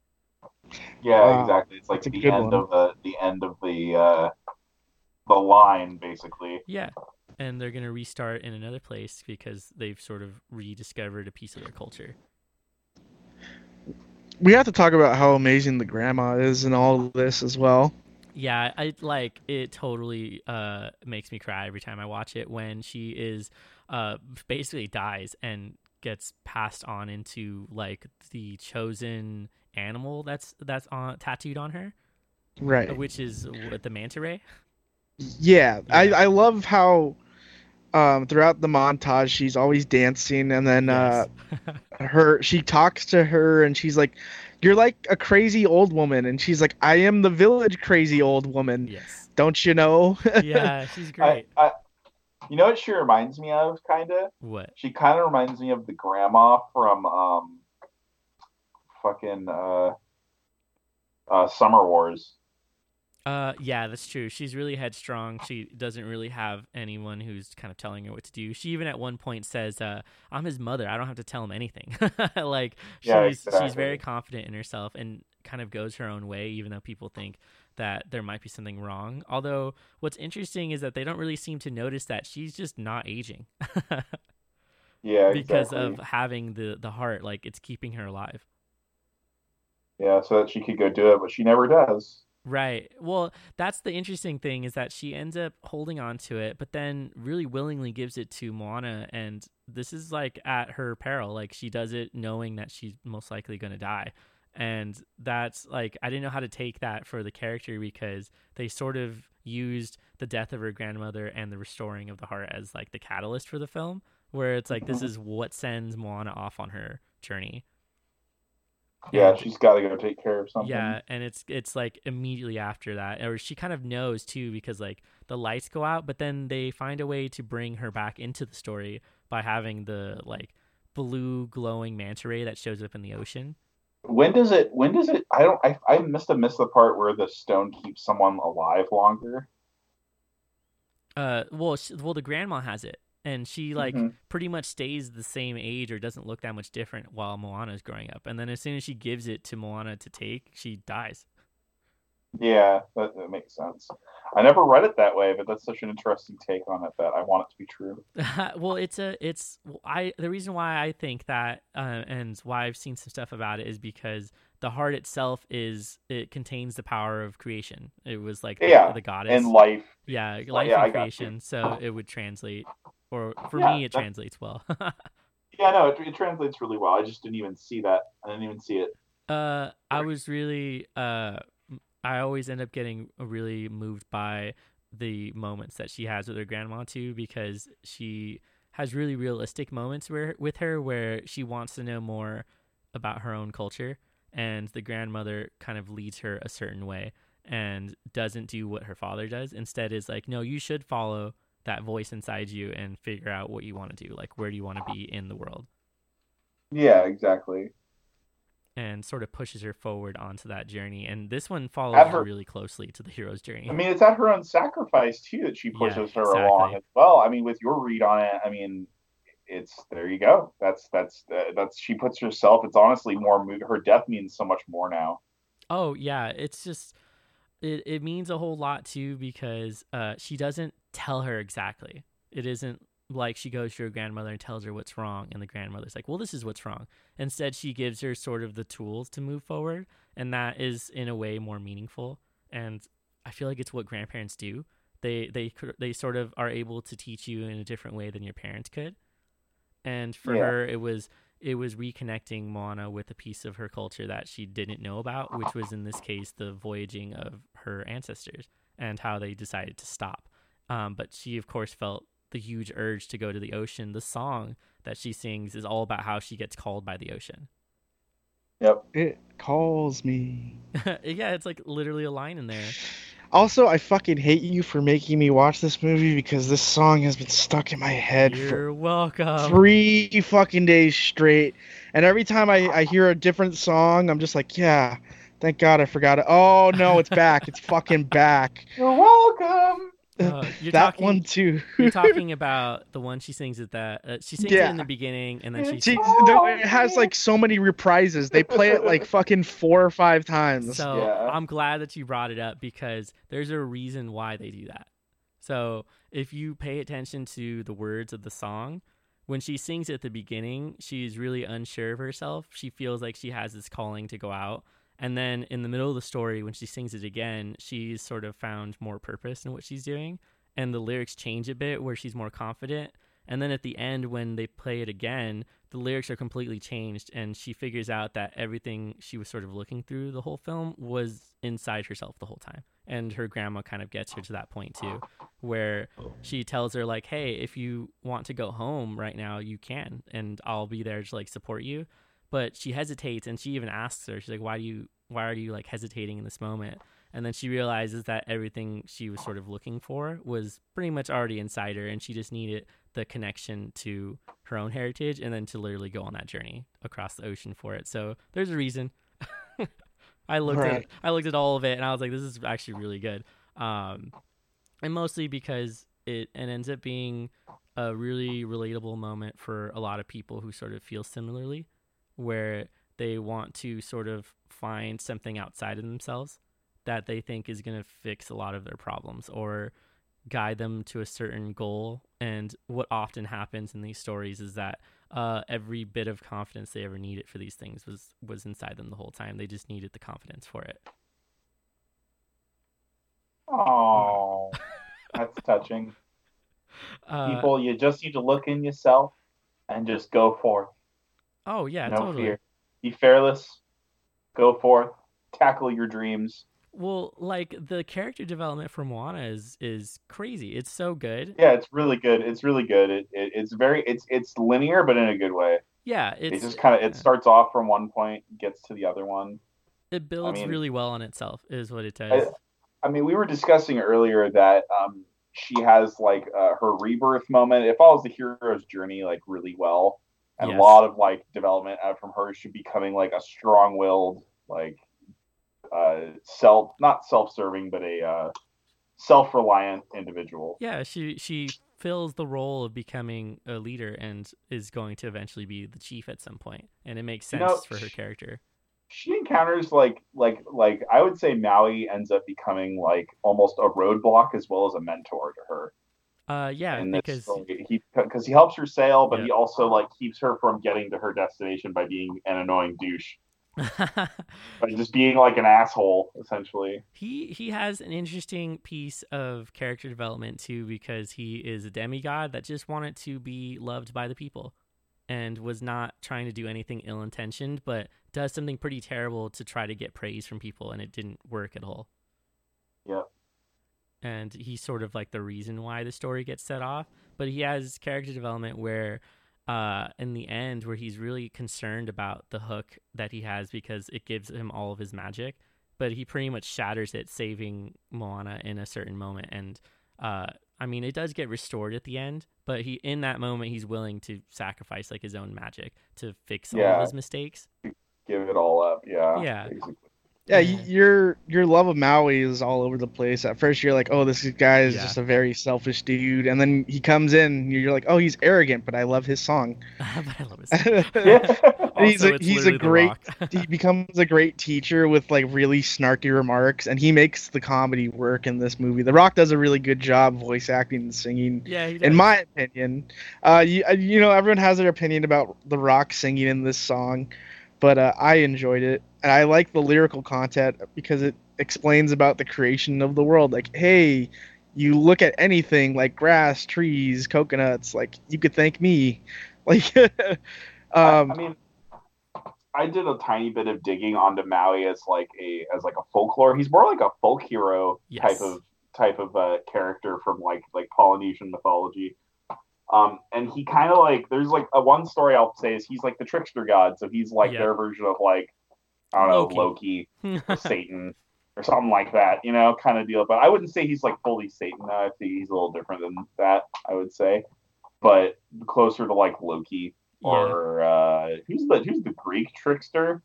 Yeah, Wow. exactly. It's like That's the end one. of the the end of the uh, the line, basically. Yeah. And they're gonna restart in another place because they've sort of rediscovered a piece of their culture. We have to talk about how amazing the grandma is in all of this as well. Yeah, I like it totally uh makes me cry every time I watch it when she is uh basically dies and gets passed on into like the chosen animal that's that's on tattooed on her. Right. which is what the manta ray. Yeah, I I love how um throughout the montage she's always dancing and then uh her she talks to her and she's like you're like a crazy old woman and she's like I am the village crazy old woman. yes. Don't you know? Yeah, she's I, great. I, you know what she reminds me of, kind of? What? She kind of reminds me of the grandma from um, fucking uh, uh, Summer Wars. Uh, yeah, that's true. She's really headstrong. She doesn't really have anyone who's kind of telling her what to do. She even at one point says, uh, "I'm his mother. I don't have to tell him anything." like Yeah, she's she's very confident in herself and kind of goes her own way, even though people think that there might be something wrong. Although what's interesting is that they don't really seem to notice that she's just not aging Yeah, because exactly. of having the the heart. Like it's keeping her alive. yeah, so that she could go do it, but she never does. Right. Well, that's the interesting thing is that she ends up holding on to it, but then really willingly gives it to Moana. And this is like at her peril. Like she does it knowing that she's most likely going to die. And that's like, I didn't know how to take that for the character because they sort of used the death of her grandmother and the restoring of the heart as like the catalyst for the film, where it's like, this Mhm. is what sends Moana off on her journey. Yeah, she's got to go take care of something. yeah, and it's it's like immediately after that, or she kind of knows too because like the lights go out, but then they find a way to bring her back into the story by having the like blue glowing manta ray that shows up in the ocean. When does it? When does it? I don't. I, I must have missed the part where the stone keeps someone alive longer. Uh, well, well, the grandma has it, and she like Mhm. pretty much stays the same age or doesn't look that much different while Moana is growing up, and then as soon as she gives it to Moana to take, she dies. Yeah, that, that makes sense. I never read it that way, but that's such an interesting take on it that I want it to be true. well, it's a it's I the reason why I think that uh, and why I've seen some stuff about it is because the heart itself is it contains the power of creation. It was like the, Yeah, the goddess, And life. yeah, life yeah, and creation. So it would translate, or for Yeah, me, it translates well. Yeah, no, it, it translates really well. I just didn't even see that. I didn't even see it. Uh, I was really uh, I always end up getting really moved by the moments that she has with her grandma too, because she has really realistic moments where with her where she wants to know more about her own culture, and the grandmother kind of leads her a certain way and doesn't do what her father does. Instead, is like, no, you should follow that voice inside you and figure out what you want to do. Like, where do you want to be in the world? Yeah, exactly. and sort of pushes her forward onto that journey. And this one follows At her- really closely to the hero's journey. I mean, it's at her own sacrifice too that she Yeah, pushes her exactly. along as well. I mean, with your read on it, I mean, it's there you go. That's that's uh, that's she puts herself. It's honestly more. Her death means so much more now. oh yeah, it's just it, it means a whole lot too because uh, she doesn't tell her exactly. It isn't like she goes to her grandmother and tells her what's wrong, and the grandmother's like, "Well, this is what's wrong." Instead, she gives her sort of the tools to move forward, and that is in a way more meaningful. And I feel like it's what grandparents do. They they they sort of are able to teach you in a different way than your parents could. And for Yeah. her, it was it was reconnecting Moana with a piece of her culture that she didn't know about, which was in this case the voyaging of her ancestors and how they decided to stop. Um, but she, of course, felt the huge urge to go to the ocean. The song that she sings is all about how she gets called by the ocean. Yep. It calls me. yeah, it's like literally a line in there. Also, I fucking hate you for making me watch this movie because this song has been stuck in my head for You're welcome. three fucking days straight. And every time I, I hear a different song, I'm just like, yeah, thank God I forgot it. Oh no, it's back. It's fucking back. You're welcome. Uh, you're that talking, one too. you're talking about the one she sings at that. Uh, she sings it in the beginning, and then she. See, Oh, the- it has like so many reprises. They play it like fucking four or five times. So Yeah. I'm glad that you brought it up because there's a reason why they do that. So if you pay attention to the words of the song, when she sings at the beginning, she's really unsure of herself. She feels like she has this calling to go out. And then in the middle of the story, when she sings it again, she's sort of found more purpose in what she's doing. And the lyrics change a bit where she's more confident. And then at the end, when they play it again, the lyrics are completely changed. And she figures out that everything she was sort of looking through the whole film was inside herself the whole time. And her grandma kind of gets her to that point too, where she tells her like, "Hey, if you want to go home right now, you can, and I'll be there to like support you." But she hesitates, and she even asks her, "She's like, why do you, why are you like hesitating in this moment?" And then she realizes that everything she was sort of looking for was pretty much already inside her, and she just needed the connection to her own heritage, and then to literally go on that journey across the ocean for it. So there's a reason. I looked at Right. I looked at all of it and I was like, this is actually really good. Um, and mostly because it, it ends up being a really relatable moment for a lot of people who sort of feel similarly, where they want to sort of find something outside of themselves that they think is going to fix a lot of their problems or guide them to a certain goal. And what often happens in these stories is that uh, every bit of confidence they ever needed for these things was was inside them the whole time. They just needed the confidence for it. Oh, that's touching. Uh, People, you just need to look in yourself and just go forth. Oh yeah, no totally. fear. Be fearless. Go forth. Tackle your dreams. Well, like the character development for Moana is is crazy. It's so good. Yeah, it's really good. It's really good. It, it it's very it's it's linear, but in a good way. Yeah, It just kind of it starts off from one point, gets to the other one. it builds mean- really well on itself. Is what it does. I mean, we were discussing earlier that um, she has like uh, her rebirth moment. It follows the hero's journey like really well, and Yes. a lot of like development out from her. She becoming like a strong-willed, like uh, self not self-serving, but a uh, self-reliant individual. yeah, she she fills the role of becoming a leader and is going to eventually be the chief at some point, and it makes You sense know, for her sh- character. She encounters like like like I would say Maui ends up becoming like almost a roadblock as well as a mentor to her. Uh, yeah, because he because he helps her sail, but Yeah. he also like keeps her from getting to her destination by being an annoying douche, by just being like an asshole essentially. he he has an interesting piece of character development too because he is a demigod that just wanted to be loved by the people and was not trying to do anything ill-intentioned but does something pretty terrible to try to get praise from people and it didn't work at all. And he's sort of like the reason why the story gets set off but he has character development where uh in the end where he's really concerned about the hook that he has because it gives him all of his magic but he pretty much shatters it saving moana in a certain moment and uh i mean it does get restored at the end but he in that moment he's willing to sacrifice like his own magic to fix all of his mistakes Give it all up. Yeah. Yeah. Basically. Yeah, Yeah. y your your love of Maui is all over the place. At first, you're like, "Oh, this guy is Yeah. just a very selfish dude," and then he comes in, and you're like, "Oh, he's arrogant," but I love his song. but i love his Song. he's a it's he's a great he becomes a great teacher with like really snarky remarks, and he makes the comedy work in this movie. The Rock does a really good job voice acting and singing. yeah he In my opinion, uh, you, uh, you know, everyone has their opinion about The Rock singing in this song, but uh, I enjoyed it, and I like the lyrical content because it explains about the creation of the world. Like, hey, you look at anything like grass, trees, coconuts, like you could thank me. Like, I- um, I mean, I did a tiny bit of digging onto Maui as like a as like a folklore. He's more like a folk hero Yes. type of type of uh, character from like like Polynesian mythology. Um, and he kind of like there's like a one story I'll say is he's like the trickster god, so he's like Yeah. their version of like I don't know Loki. Loki or Satan or something like that, you know, kind of deal. But I wouldn't say he's like fully Satan. I think he's a little different than that. I would say, but closer to like Loki yeah. or uh, who's the who's the Greek trickster?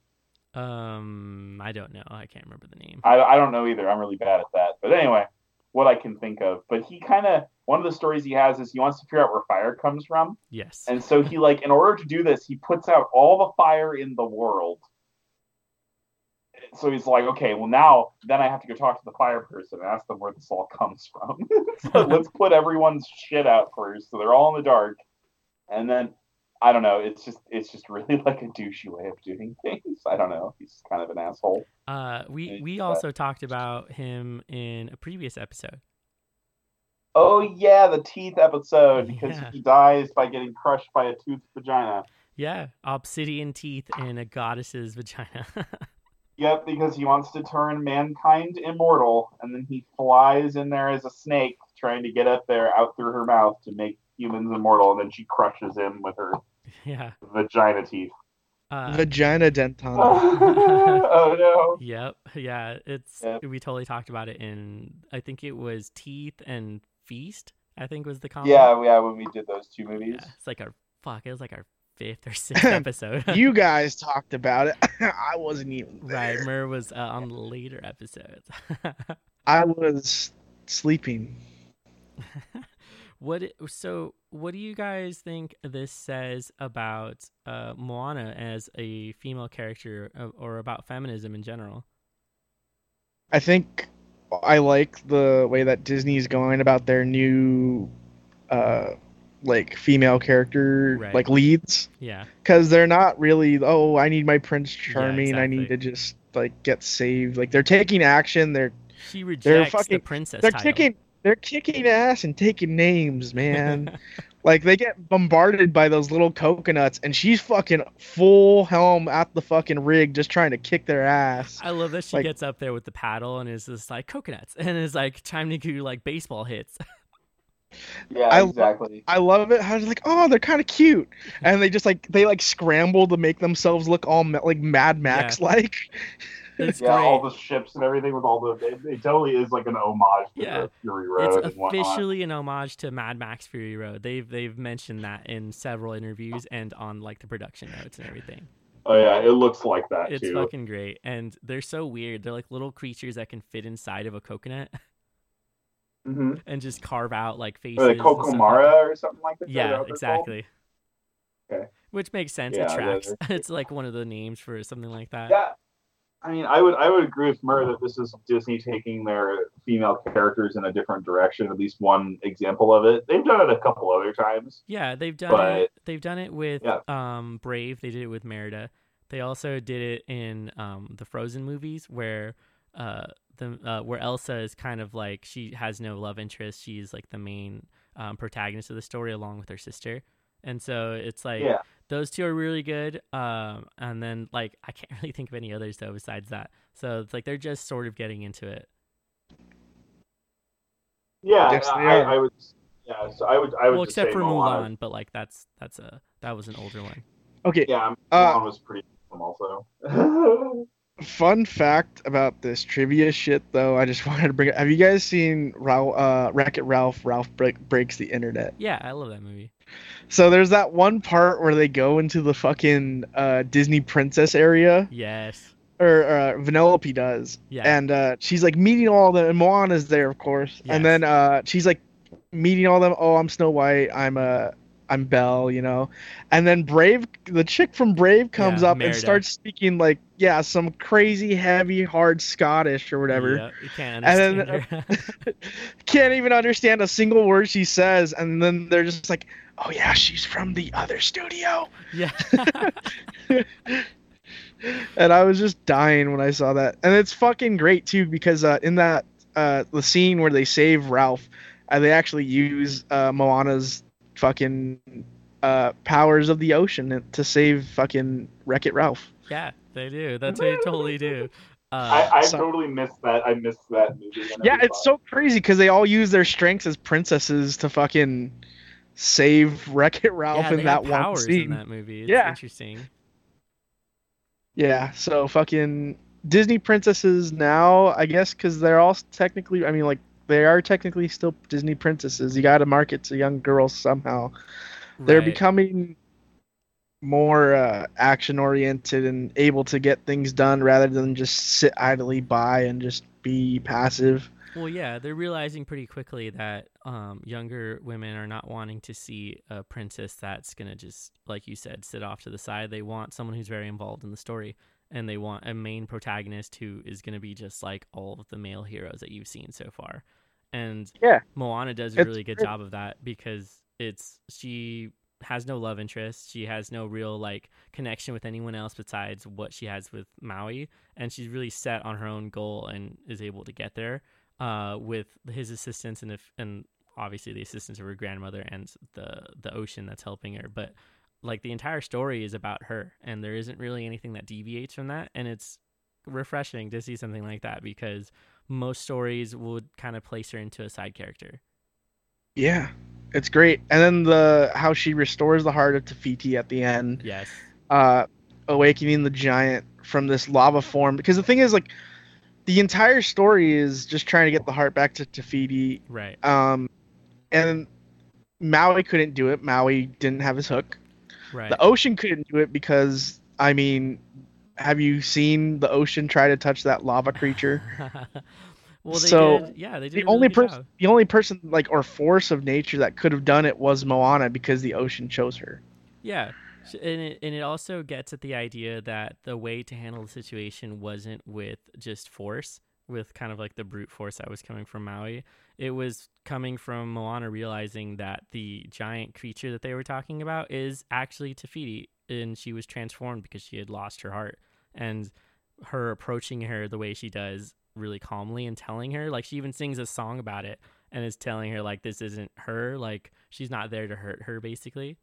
Um, I don't know. I can't remember the name. I, I don't know either. I'm really bad at that. But anyway, what I can think of. But he kind of one of the stories he has is he wants to figure out where fire comes from, Yes. and so he like in order to do this, he puts out all the fire in the world. So he's like, okay, well now then I have to go talk to the fire person and ask them where this all comes from. so let's put everyone's shit out first, so they're all in the dark, and then I don't know. It's just it's just really like a douchey way of doing things. I don't know. He's kind of an asshole. Uh, we we also talked about him in a previous episode. Oh yeah, the teeth episode because Yeah. he dies by getting crushed by a toothed vagina. Yeah, obsidian teeth in a goddess's vagina. Yep, because he wants to turn mankind immortal, and then he flies in there as a snake, trying to get up there out through her mouth to make humans immortal, and then she crushes him with her Yeah. vagina teeth. Uh, Vagina denton. oh no! Yep. Yeah. It's Yep. we totally talked about it in I think it was Teeth and Feast. I think was the combo. Yeah, yeah, when we did those two movies. Yeah, It's like our fuck. It was like our fifth or sixth episode. you guys talked about it. I wasn't even right. there. Mur was uh, on the later episodes. I was sleeping. what? So, what do you guys think this says about uh, Moana as a female character, uh, or about feminism in general? I think I like the way that Disney's going about their new, uh, like female character Right. like leads, Yeah. because they're not really. Oh, I need my Prince Charming. I need to just like get saved. Like they're taking action. They're She rejects the fucking- princess they're title. kicking. They're kicking ass and taking names, man. like they get bombarded by those little coconuts, and she's fucking full helm at the fucking rig, just trying to kick their ass. I love that she Like- gets up there with the paddle and is just like coconuts and is like trying to do like baseball hits. Yeah, I lo- exactly. I love it. How it's like, oh, they're kind of cute, and they just like they like scramble to make themselves look all ma- like Mad Max like. It's yeah, all the ships and everything with all the. It, it totally is like an homage to Yeah. Fury Road It's officially an homage to Mad Max Fury Road. They've they've mentioned that in several interviews and on like the production notes and everything. Oh yeah, it looks like that It's too. fucking great, and they're so weird. They're like little creatures that can fit inside of a coconut hmm and just carve out like faces. Or the and like. Kakamora or something like that Yeah, they're called? exactly. Okay. Which makes sense. Yeah, it tracks. It's like one of the names for something like that. Yeah. I mean, I would I would agree with Murr that this is Disney taking their female characters in a different direction. At least one example of it. They've done it a couple other times. Yeah, they've done But- it. They've done it with Yeah. um Brave. They did it with Merida. They also did it in um the Frozen movies where uh the uh, where Elsa is kind of like she has no love interest. She's like the main um, protagonist of the story along with her sister. And so it's like Yeah. those two are really good. Um and then like I can't really think of any others though besides that. So it's like they're just sort of getting into it. Yeah. Yes, they I. I would. Yeah. So I would. I would. Well, except say for Moana. Mulan, but like that's that's a that was an older one. Okay, Yeah, Uh, Mulan was pretty awesome also. fun fact about this trivia shit though. I just wanted to bring it. Have you guys seen uh, Wreck It Ralph? Ralph break, breaks the internet. Yeah, I love that movie. So there's that one part where they go into the fucking uh, Disney princess area, Yes. or uh, Vanellope does, Yeah. and uh, she's like meeting all of them, and Moana's there, of course, Yes. and then uh, she's like meeting all them. Oh, I'm Snow White. I'm uh, I'm Belle, you know, and then Brave, the chick from Brave, comes Yeah, up Merida. and starts speaking like yeah, some crazy, heavy, hard Scottish or whatever. Yep, you can't And then. Can't even understand a single word she says, and then they're just like, "Oh yeah, she's from the other studio." yeah. and I was just dying when I saw that. And it's fucking great too because uh, in that uh, the scene where they save Ralph, uh, they actually use uh, Moana's fucking uh, powers of the ocean to save fucking Wreck It Ralph. yeah, they do. That's what they totally do. Uh, I, I so- totally missed that. I missed that movie. Yeah, it's so crazy because they all use their strengths as princesses to fucking save Wreck It Ralph yeah, in they that have one powers scene. in that movie. It's Yeah. interesting. Yeah, so fucking Disney princesses now, I guess, because they're all technically, I mean, like, they are technically still Disney princesses. You got to market to young girls somehow. They're becoming more uh, action oriented and able to get things done rather than just sit idly by and just be passive. Well, yeah, they're realizing pretty quickly that um, younger women are not wanting to see a princess that's gonna just, like you said, sit off to the side. They want someone who's very involved in the story, and they want a main protagonist who is gonna be just like all of the male heroes that you've seen so far. And Yeah. Moana does a It's really good great. job of that because it's she has no love interest. She has no real like connection with anyone else besides what she has with Maui, and she's really set on her own goal and is able to get there uh, with his assistance and if and obviously the assistance of her grandmother and the the ocean that's helping her. But like the entire story is about her, and there isn't really anything that deviates from that, and it's refreshing to see something like that because most stories would kind of place her into a side character. Yeah, it's great. And then the how she restores the heart of Te Fiti at the end, Yes. uh, awakening the giant from this lava form. Because the thing is, like, the entire story is just trying to get the heart back to Te Fiti. Right. Um, and Maui couldn't do it. Maui didn't have his hook. Right. The ocean couldn't do it because, I mean, have you seen the ocean try to touch that lava creature? well, they So, did. Yeah, they did. the a really only person, the only person like or force of nature that could have done it was Moana because the ocean chose her. Yeah. And it, and it also gets at the idea that the way to handle the situation wasn't with just force, with kind of like the brute force that was coming from Maui. It was coming from Moana realizing that the giant creature that they were talking about is actually Te Fiti, and she was transformed because she had lost her heart. And her approaching her the way she does, really calmly, and telling her, like, she even sings a song about it and is telling her, like, this isn't her, like, she's not there to hurt her, basically.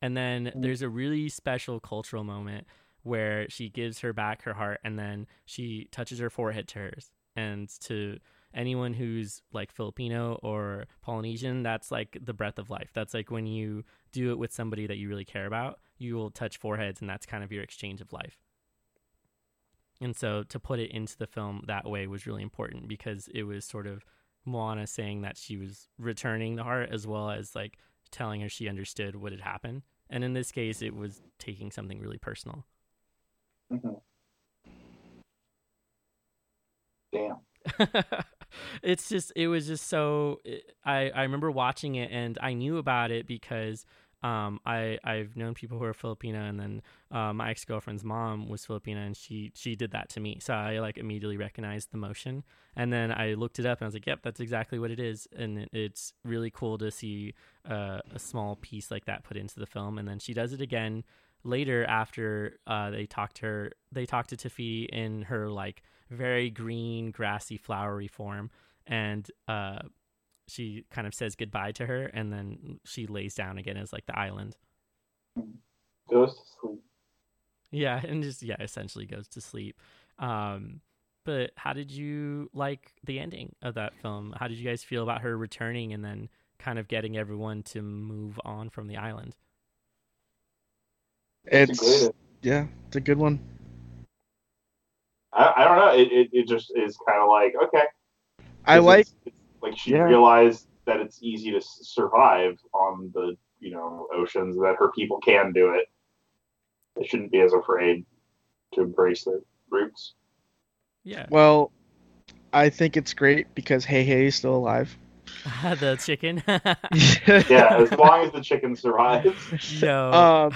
And then mm-hmm. there's a really special cultural moment where she gives her back her heart and then she touches her forehead to hers. And to anyone who's like Filipino or Polynesian, that's like the breath of life. That's like when you do it with somebody that you really care about, you will touch foreheads and that's kind of your exchange of life. And so to put it into the film that way was really important because it was sort of Moana saying that she was returning the heart as well as like telling her she understood what had happened. And in this case, it was taking something really personal. Mhm. Damn. it's just it was just so I I remember watching it and I knew about it because um I I've known people who are Filipino and then uh, my ex girlfriend's mom was Filipina and she she did that to me. So I like immediately recognized the motion. And then I looked it up and I was like yep that's exactly what it is. And it, it's really cool to see uh, a small piece like that put into the film. And then she does it again later after uh, they talked to her they talked to Te Fiti in her like very green grassy flowery form. And uh, she kind of says goodbye to her and then she lays down again as like the island Goes to sleep. yeah and just yeah essentially goes to sleep um but how did you like the ending of that film how did you guys feel about her returning and then kind of getting everyone to move on from the island It's yeah, it's a good one. I, I don't know. It, it, it just is kind of like okay. I like it's, it's like she Yeah. realized that it's easy to survive on the you know oceans that her people can do it. They shouldn't be as afraid to embrace their roots. yeah well, I think it's great because Heihei is still alive. the chicken Yeah, as long as the chicken survives. no Um,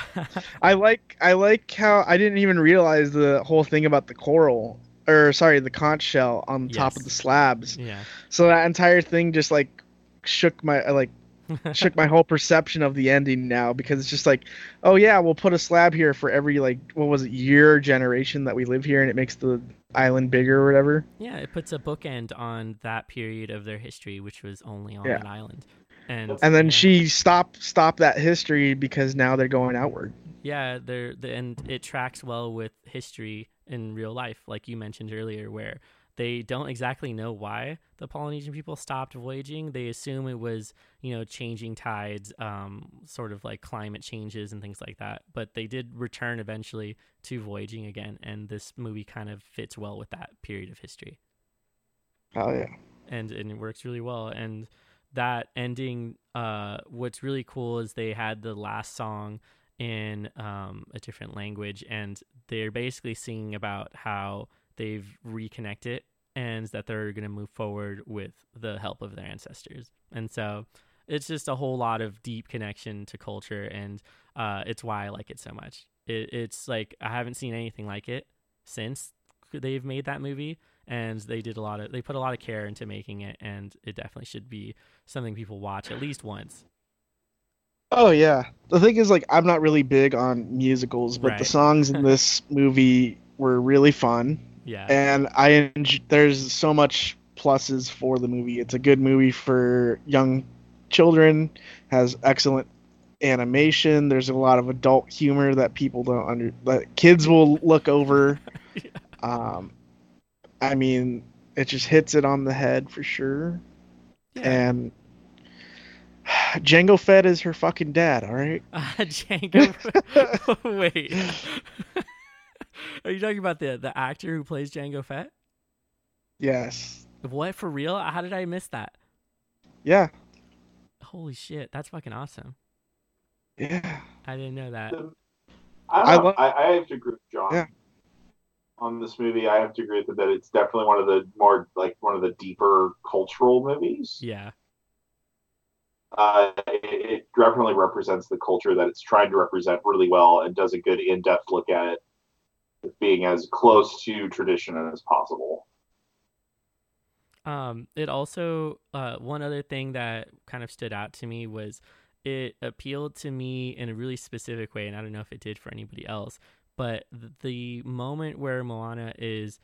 I like I like how I didn't even realize the whole thing about the coral or sorry the conch shell on top of the slabs. yeah So that entire thing just like shook my uh, like shook my whole perception of the ending now because it's just like oh yeah we'll put a slab here for every like what was it year generation that we live here and it makes the island bigger or whatever. Yeah, it puts a bookend on that period of their history, which was only on Yeah. that island. And And then yeah, she stopped stopped that history because now they're going outward. yeah, they're the and it tracks well with history in real life, like you mentioned earlier, where they don't exactly know why the Polynesian people stopped voyaging. They assume it was, you know, changing tides, um, sort of like climate changes and things like that. But they did return eventually to voyaging again, and this movie kind of fits well with that period of history. Oh yeah. and and it works really well and that ending uh what's really cool is they had the last song in um a different language and they're basically singing about how they've reconnected and that they're going to move forward with the help of their ancestors. And so it's just a whole lot of deep connection to culture and uh it's why i like it so much. It, it's like i haven't seen anything like it since they've made that movie and they did a lot of they put a lot of care into making it and it definitely should be something people watch at least once Oh yeah. The thing is like I'm not really big on musicals, but the songs in this movie were really fun yeah and I enj- there's so much pluses for the movie. It's a good movie for young children, has excellent animation. There's a lot of adult humor that people don't under that kids will look over. Um I mean, it just hits it on the head for sure. Yeah. And Jango Fett is her fucking dad, all right? Uh, Jango. Wait. Are you talking about the the actor who plays Jango Fett? Yes. What for real? How did I miss that? Yeah. Holy shit, that's fucking awesome. Yeah. I didn't know that. I, I don't know. lo- I, I have to agree with John Yeah. on this movie. I have to agree with him that it's definitely one of the more like one of the deeper cultural movies. Yeah. Uh, it, it definitely represents the culture that it's trying to represent really well and does a good in-depth look at it, being as close to tradition as possible. Um, it also uh, one other thing that kind of stood out to me was it appealed to me in a really specific way, and I don't know if it did for anybody else. But the moment where Moana is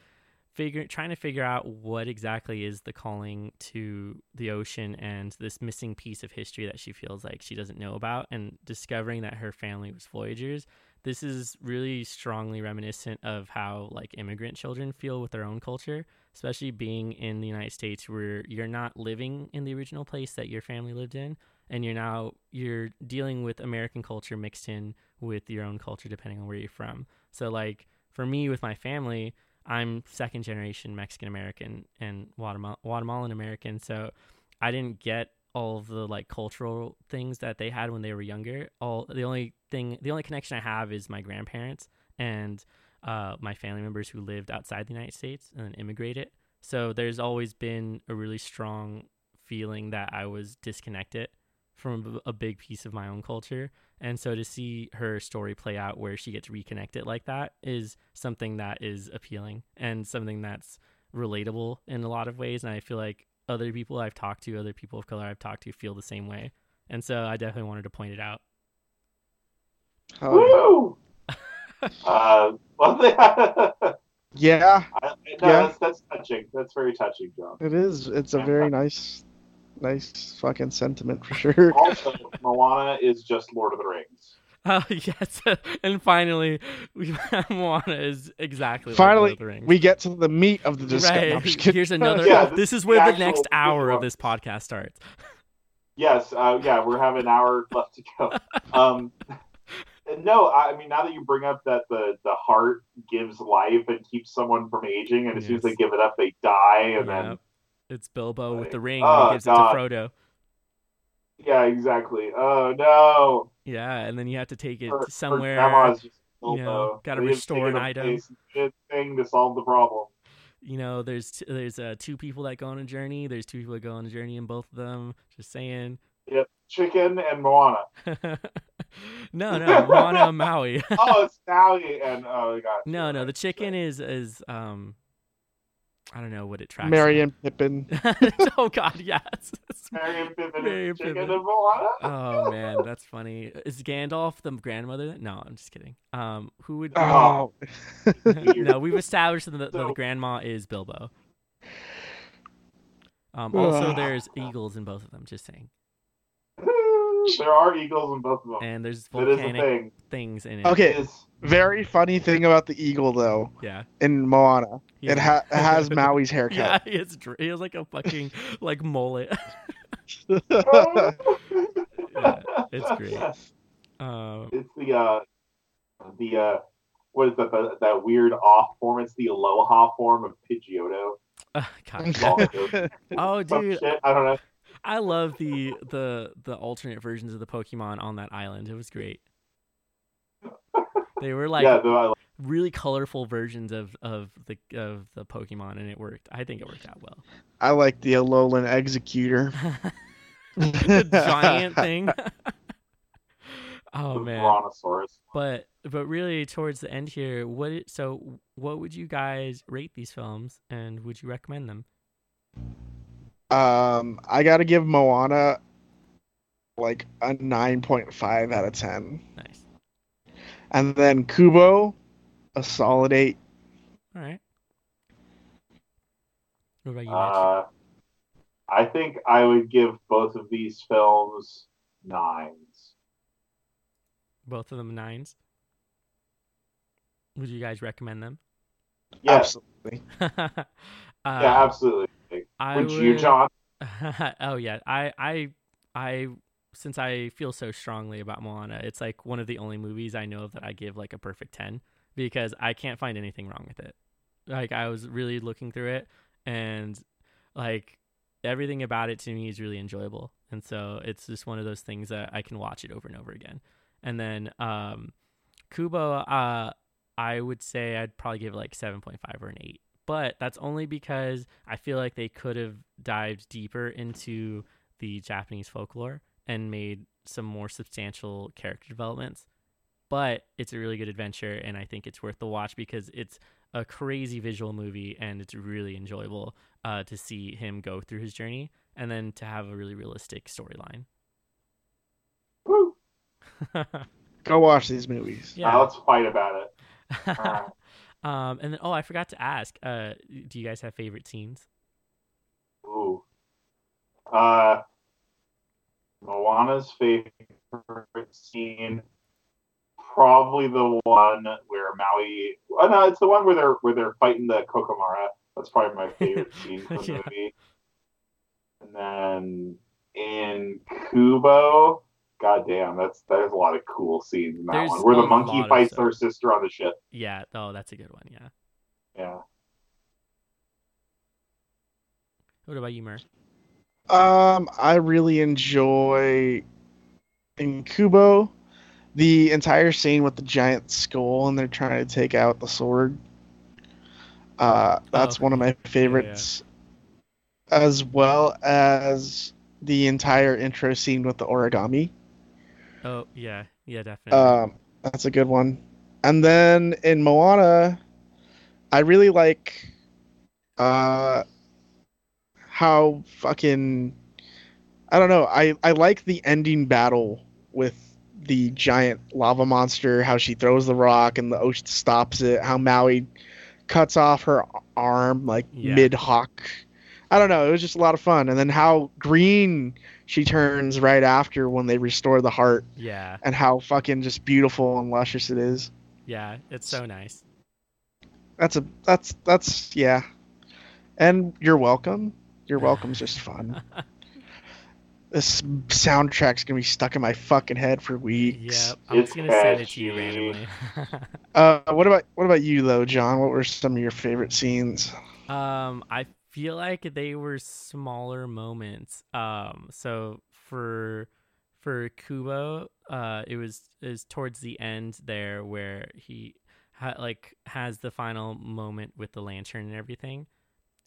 figure trying to figure out what exactly is the calling to the ocean and this missing piece of history that she feels like she doesn't know about, and discovering that her family was voyagers. This is really strongly reminiscent of how like immigrant children feel with their own culture especially being in the United States where you're not living in the original place that your family lived in and you're now you're dealing with American culture mixed in with your own culture depending on where you're from. So like for me with my family, I'm second generation Mexican American and Guatemala- Guatemalan American, so I didn't get all of the like cultural things that they had when they were younger. All the only thing the only connection I have is my grandparents and uh, my family members who lived outside the United States and immigrated. So there's always been a really strong feeling that I was disconnected from a big piece of my own culture. And so to see her story play out where she gets reconnected like that is something that is appealing and something that's relatable in a lot of ways. And I feel like other people I've talked to, other people of color I've talked to feel the same way. And so I definitely wanted to point it out. Oh, Woo! uh, well, yeah, I, no, Yeah. that's that's touching. That's very touching, John. it is. It's a very nice, nice fucking sentiment for sure. Also, Moana is just Lord of the Rings. Oh yes, and finally, we Moana is exactly like Finally, Lord of the Rings. we get to the meat of the discussion. right. No, I'm just kidding. Here's another. Yeah, this, this is is where the the actual next hour of this podcast starts. Yes, uh, yeah, we're having an hour left to go. Um, no, I mean now that you bring up that the the heart gives life and keeps someone from aging, and as soon as they give it up, they die, and Yeah. then It's Bilbo with the ring. Oh, he gives God. it to Frodo. yeah, exactly. Oh no, Yeah, and then you have to take it Her- her somewhere. grandma's just you know, gotta They restore an item. did thing to solve the problem. You know, there's t- there's uh, two people that go on a journey. There's two people that go on a journey and both of them. Just saying. Yep, chicken and Moana. no, no, Moana and Maui. Oh, it's Sally and oh god. no, no, the chicken is is um, I don't know what it tracks. Marion Pippin. oh God, yes. Marion Pippin Marion Pippin. and Moana. oh man, that's funny. Is Gandalf the grandmother? No, I'm just kidding. Um, who would? Oh, no, we've established that the, that the grandma is Bilbo. Um, also, there's eagles in both of them. Just saying, there are eagles in both of them. and there's That is a volcanic thing. things in it. Okay. It is- very funny thing about the eagle though Yeah. in Moana, yeah. it, ha- has Maui's Yeah, haircut. he has, dr- he has like a fucking like mullet. Yeah, it's great. Um, It's the uh, the uh, what is that? The, that weird off form. It's the Aloha form of Pidgeotto. uh, God. Oh, dude, shit. I don't know. I love the the the alternate versions of the Pokemon on that island. It was great. They were like yeah, though really colorful versions of of the of the Pokemon, and it worked. I think it worked out well. I like the Alolan Exeggutor. the giant thing. oh the man. Brontosaurus. But but really towards the end here, what it, so what would you guys rate these films and would you recommend them? Um, I gotta give Moana like a nine point five out of ten, Nice. And then Kubo a solid eight. All right. What about you, Mitch? Uh, I think I would give both of these films nines. Both of them nines. Would you guys recommend them? Yes. Absolutely. uh, yeah, absolutely. I Would you, John? oh yeah, I I I since I feel so strongly about Moana, it's like one of the only movies I know of that I give like a perfect 10 because I can't find anything wrong with it. Like I was really looking through it and like everything about it to me is really enjoyable. And so it's just one of those things that I can watch it over and over again. And then um Kubo uh I would say I'd probably give it like 7.5 or an 8. But that's only because I feel like they could have dived deeper into the Japanese folklore and made some more substantial character developments. But it's a really good adventure, and I think it's worth the watch because it's a crazy visual movie and it's really enjoyable uh, to see him go through his journey and then to have a really realistic storyline. Woo. Go watch these movies. Now let's fight about it. Alright. um, and then, oh, I forgot to ask. Uh, do you guys have favorite scenes? Ooh. Uh, Moana's favorite scene, probably the one where Maui. Oh no, it's the one where they're where they're fighting the Kakamora. That's probably my favorite scene from the Yeah. movie. And then in Kubo, goddamn, that's there's a lot of cool scenes in that There's one. Where the monkey fights her sister on the ship. Yeah. Oh, that's a good one. Yeah. Yeah. What about you, Mer? Um, I really enjoy in Kubo the entire scene with the giant skull and they're trying to take out the sword. Uh, that's Oh, one of my favorites, as well as the entire intro scene with the origami. Oh, yeah. Yeah, definitely. Um, that's a good one. And then in Moana, I really like uh how fucking I don't know. I I like the ending battle with the giant lava monster, how she throws the rock and the ocean stops it, how Maui cuts off her arm like Yeah. mid hawk. I don't know, it was just a lot of fun. And then how green she turns right after when they restore the heart yeah. and how fucking just beautiful and luscious it is. Yeah. It's so nice. That's a that's that's yeah. And you're welcome. You're welcome's just fun. This soundtrack's gonna be stuck in my fucking head for weeks. Yep. I'm just It's gonna send it to you randomly. Uh, what about what about you though, John? What were some of your favorite scenes? Um, I feel like they were smaller moments. Um, so for for Kubo, uh, it was is towards the end there where he ha- like has the final moment with the lantern and everything,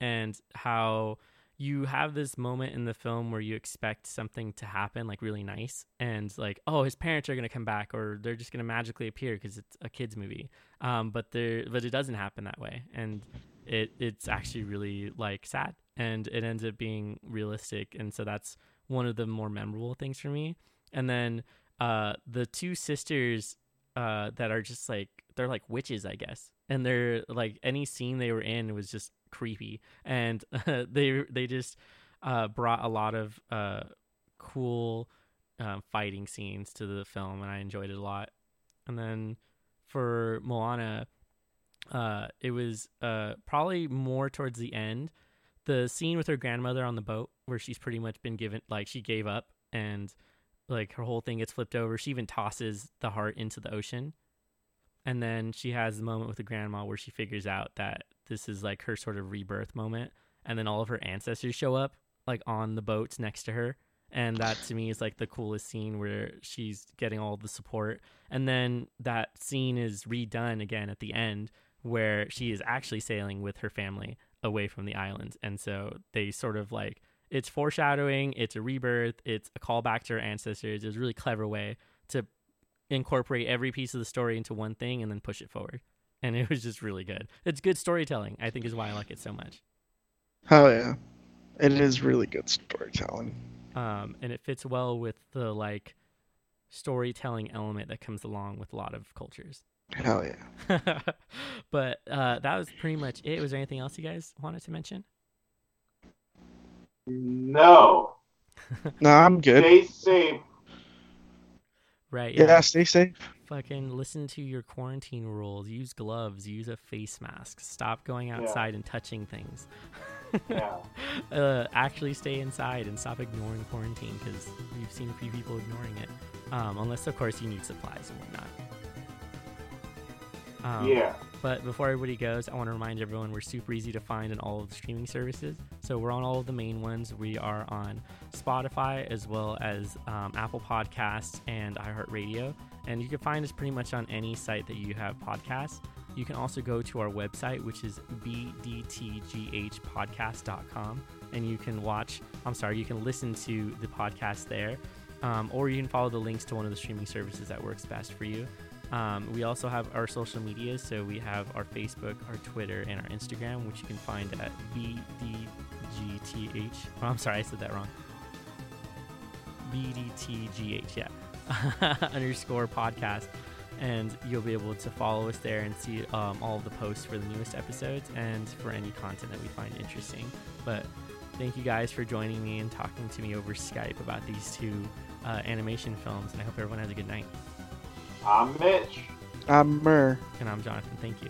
and how you have this moment in the film where you expect something to happen like really nice and like oh his parents are going to come back or they're just going to magically appear because it's a kids movie. Um but there but it doesn't happen that way and it it's actually really like sad and it ends up being realistic and so that's one of the more memorable things for me. And then uh the two sisters uh that are just like they're like witches i guess and they're like any scene they were in was just creepy and they they just uh brought a lot of uh cool uh, fighting scenes to the film and i enjoyed it a lot and then for moana uh, it was uh, probably more towards the end. The scene with her grandmother on the boat, where she's pretty much been given, like, she gave up and, like, her whole thing gets flipped over. She even tosses the heart into the ocean. And then she has the moment with the grandma where she figures out that this is, like, her sort of rebirth moment. And then all of her ancestors show up, like, on the boats next to her. And that to me is, like, the coolest scene where she's getting all the support. And then that scene is redone again at the end where she is actually sailing with her family away from the island. And so they sort of like it's foreshadowing, it's a rebirth, it's a callback to her ancestors. It's a really clever way to incorporate every piece of the story into one thing and then push it forward. And it was just really good. It's good storytelling, I think is why I like it so much. Hell yeah, it is really good storytelling. Um, and it fits well with the like storytelling element that comes along with a lot of cultures. Hell yeah. but uh, that was pretty much it. Was there anything else you guys wanted to mention? No. No, I'm good. Stay safe. Right. Yeah, Yeah. stay safe. Fucking listen to your quarantine rules. Use gloves. Use a face mask. Stop going outside and touching things. Yeah. uh, actually stay inside and stop ignoring quarantine because we've seen a few people ignoring it. Um, unless, of course, you need supplies and whatnot. Um, yeah. But before everybody goes, I want to remind everyone we're super easy to find on all of the streaming services. So we're on all of the main ones. We are on Spotify as well as um, Apple Podcasts and iHeartRadio. And you can find us pretty much on any site that you have podcasts. You can also go to our website, which is bdtghpodcast.com, and you can watch, I'm sorry, you can listen to the podcast there. Um, or you can follow the links to one of the streaming services that works best for you. Um, we also have our social medias, so we have our Facebook, our Twitter, and our Instagram, which you can find at BDGTH. Oh, I'm sorry, I said that wrong. BDTGH, yeah. underscore podcast. And you'll be able to follow us there and see um, all of the posts for the newest episodes and for any content that we find interesting. But thank you guys for joining me and talking to me over Skype about these two uh, animation films. And I hope everyone has a good night. I'm Mitch. I'm Mur. And I'm Jonathan. Thank you.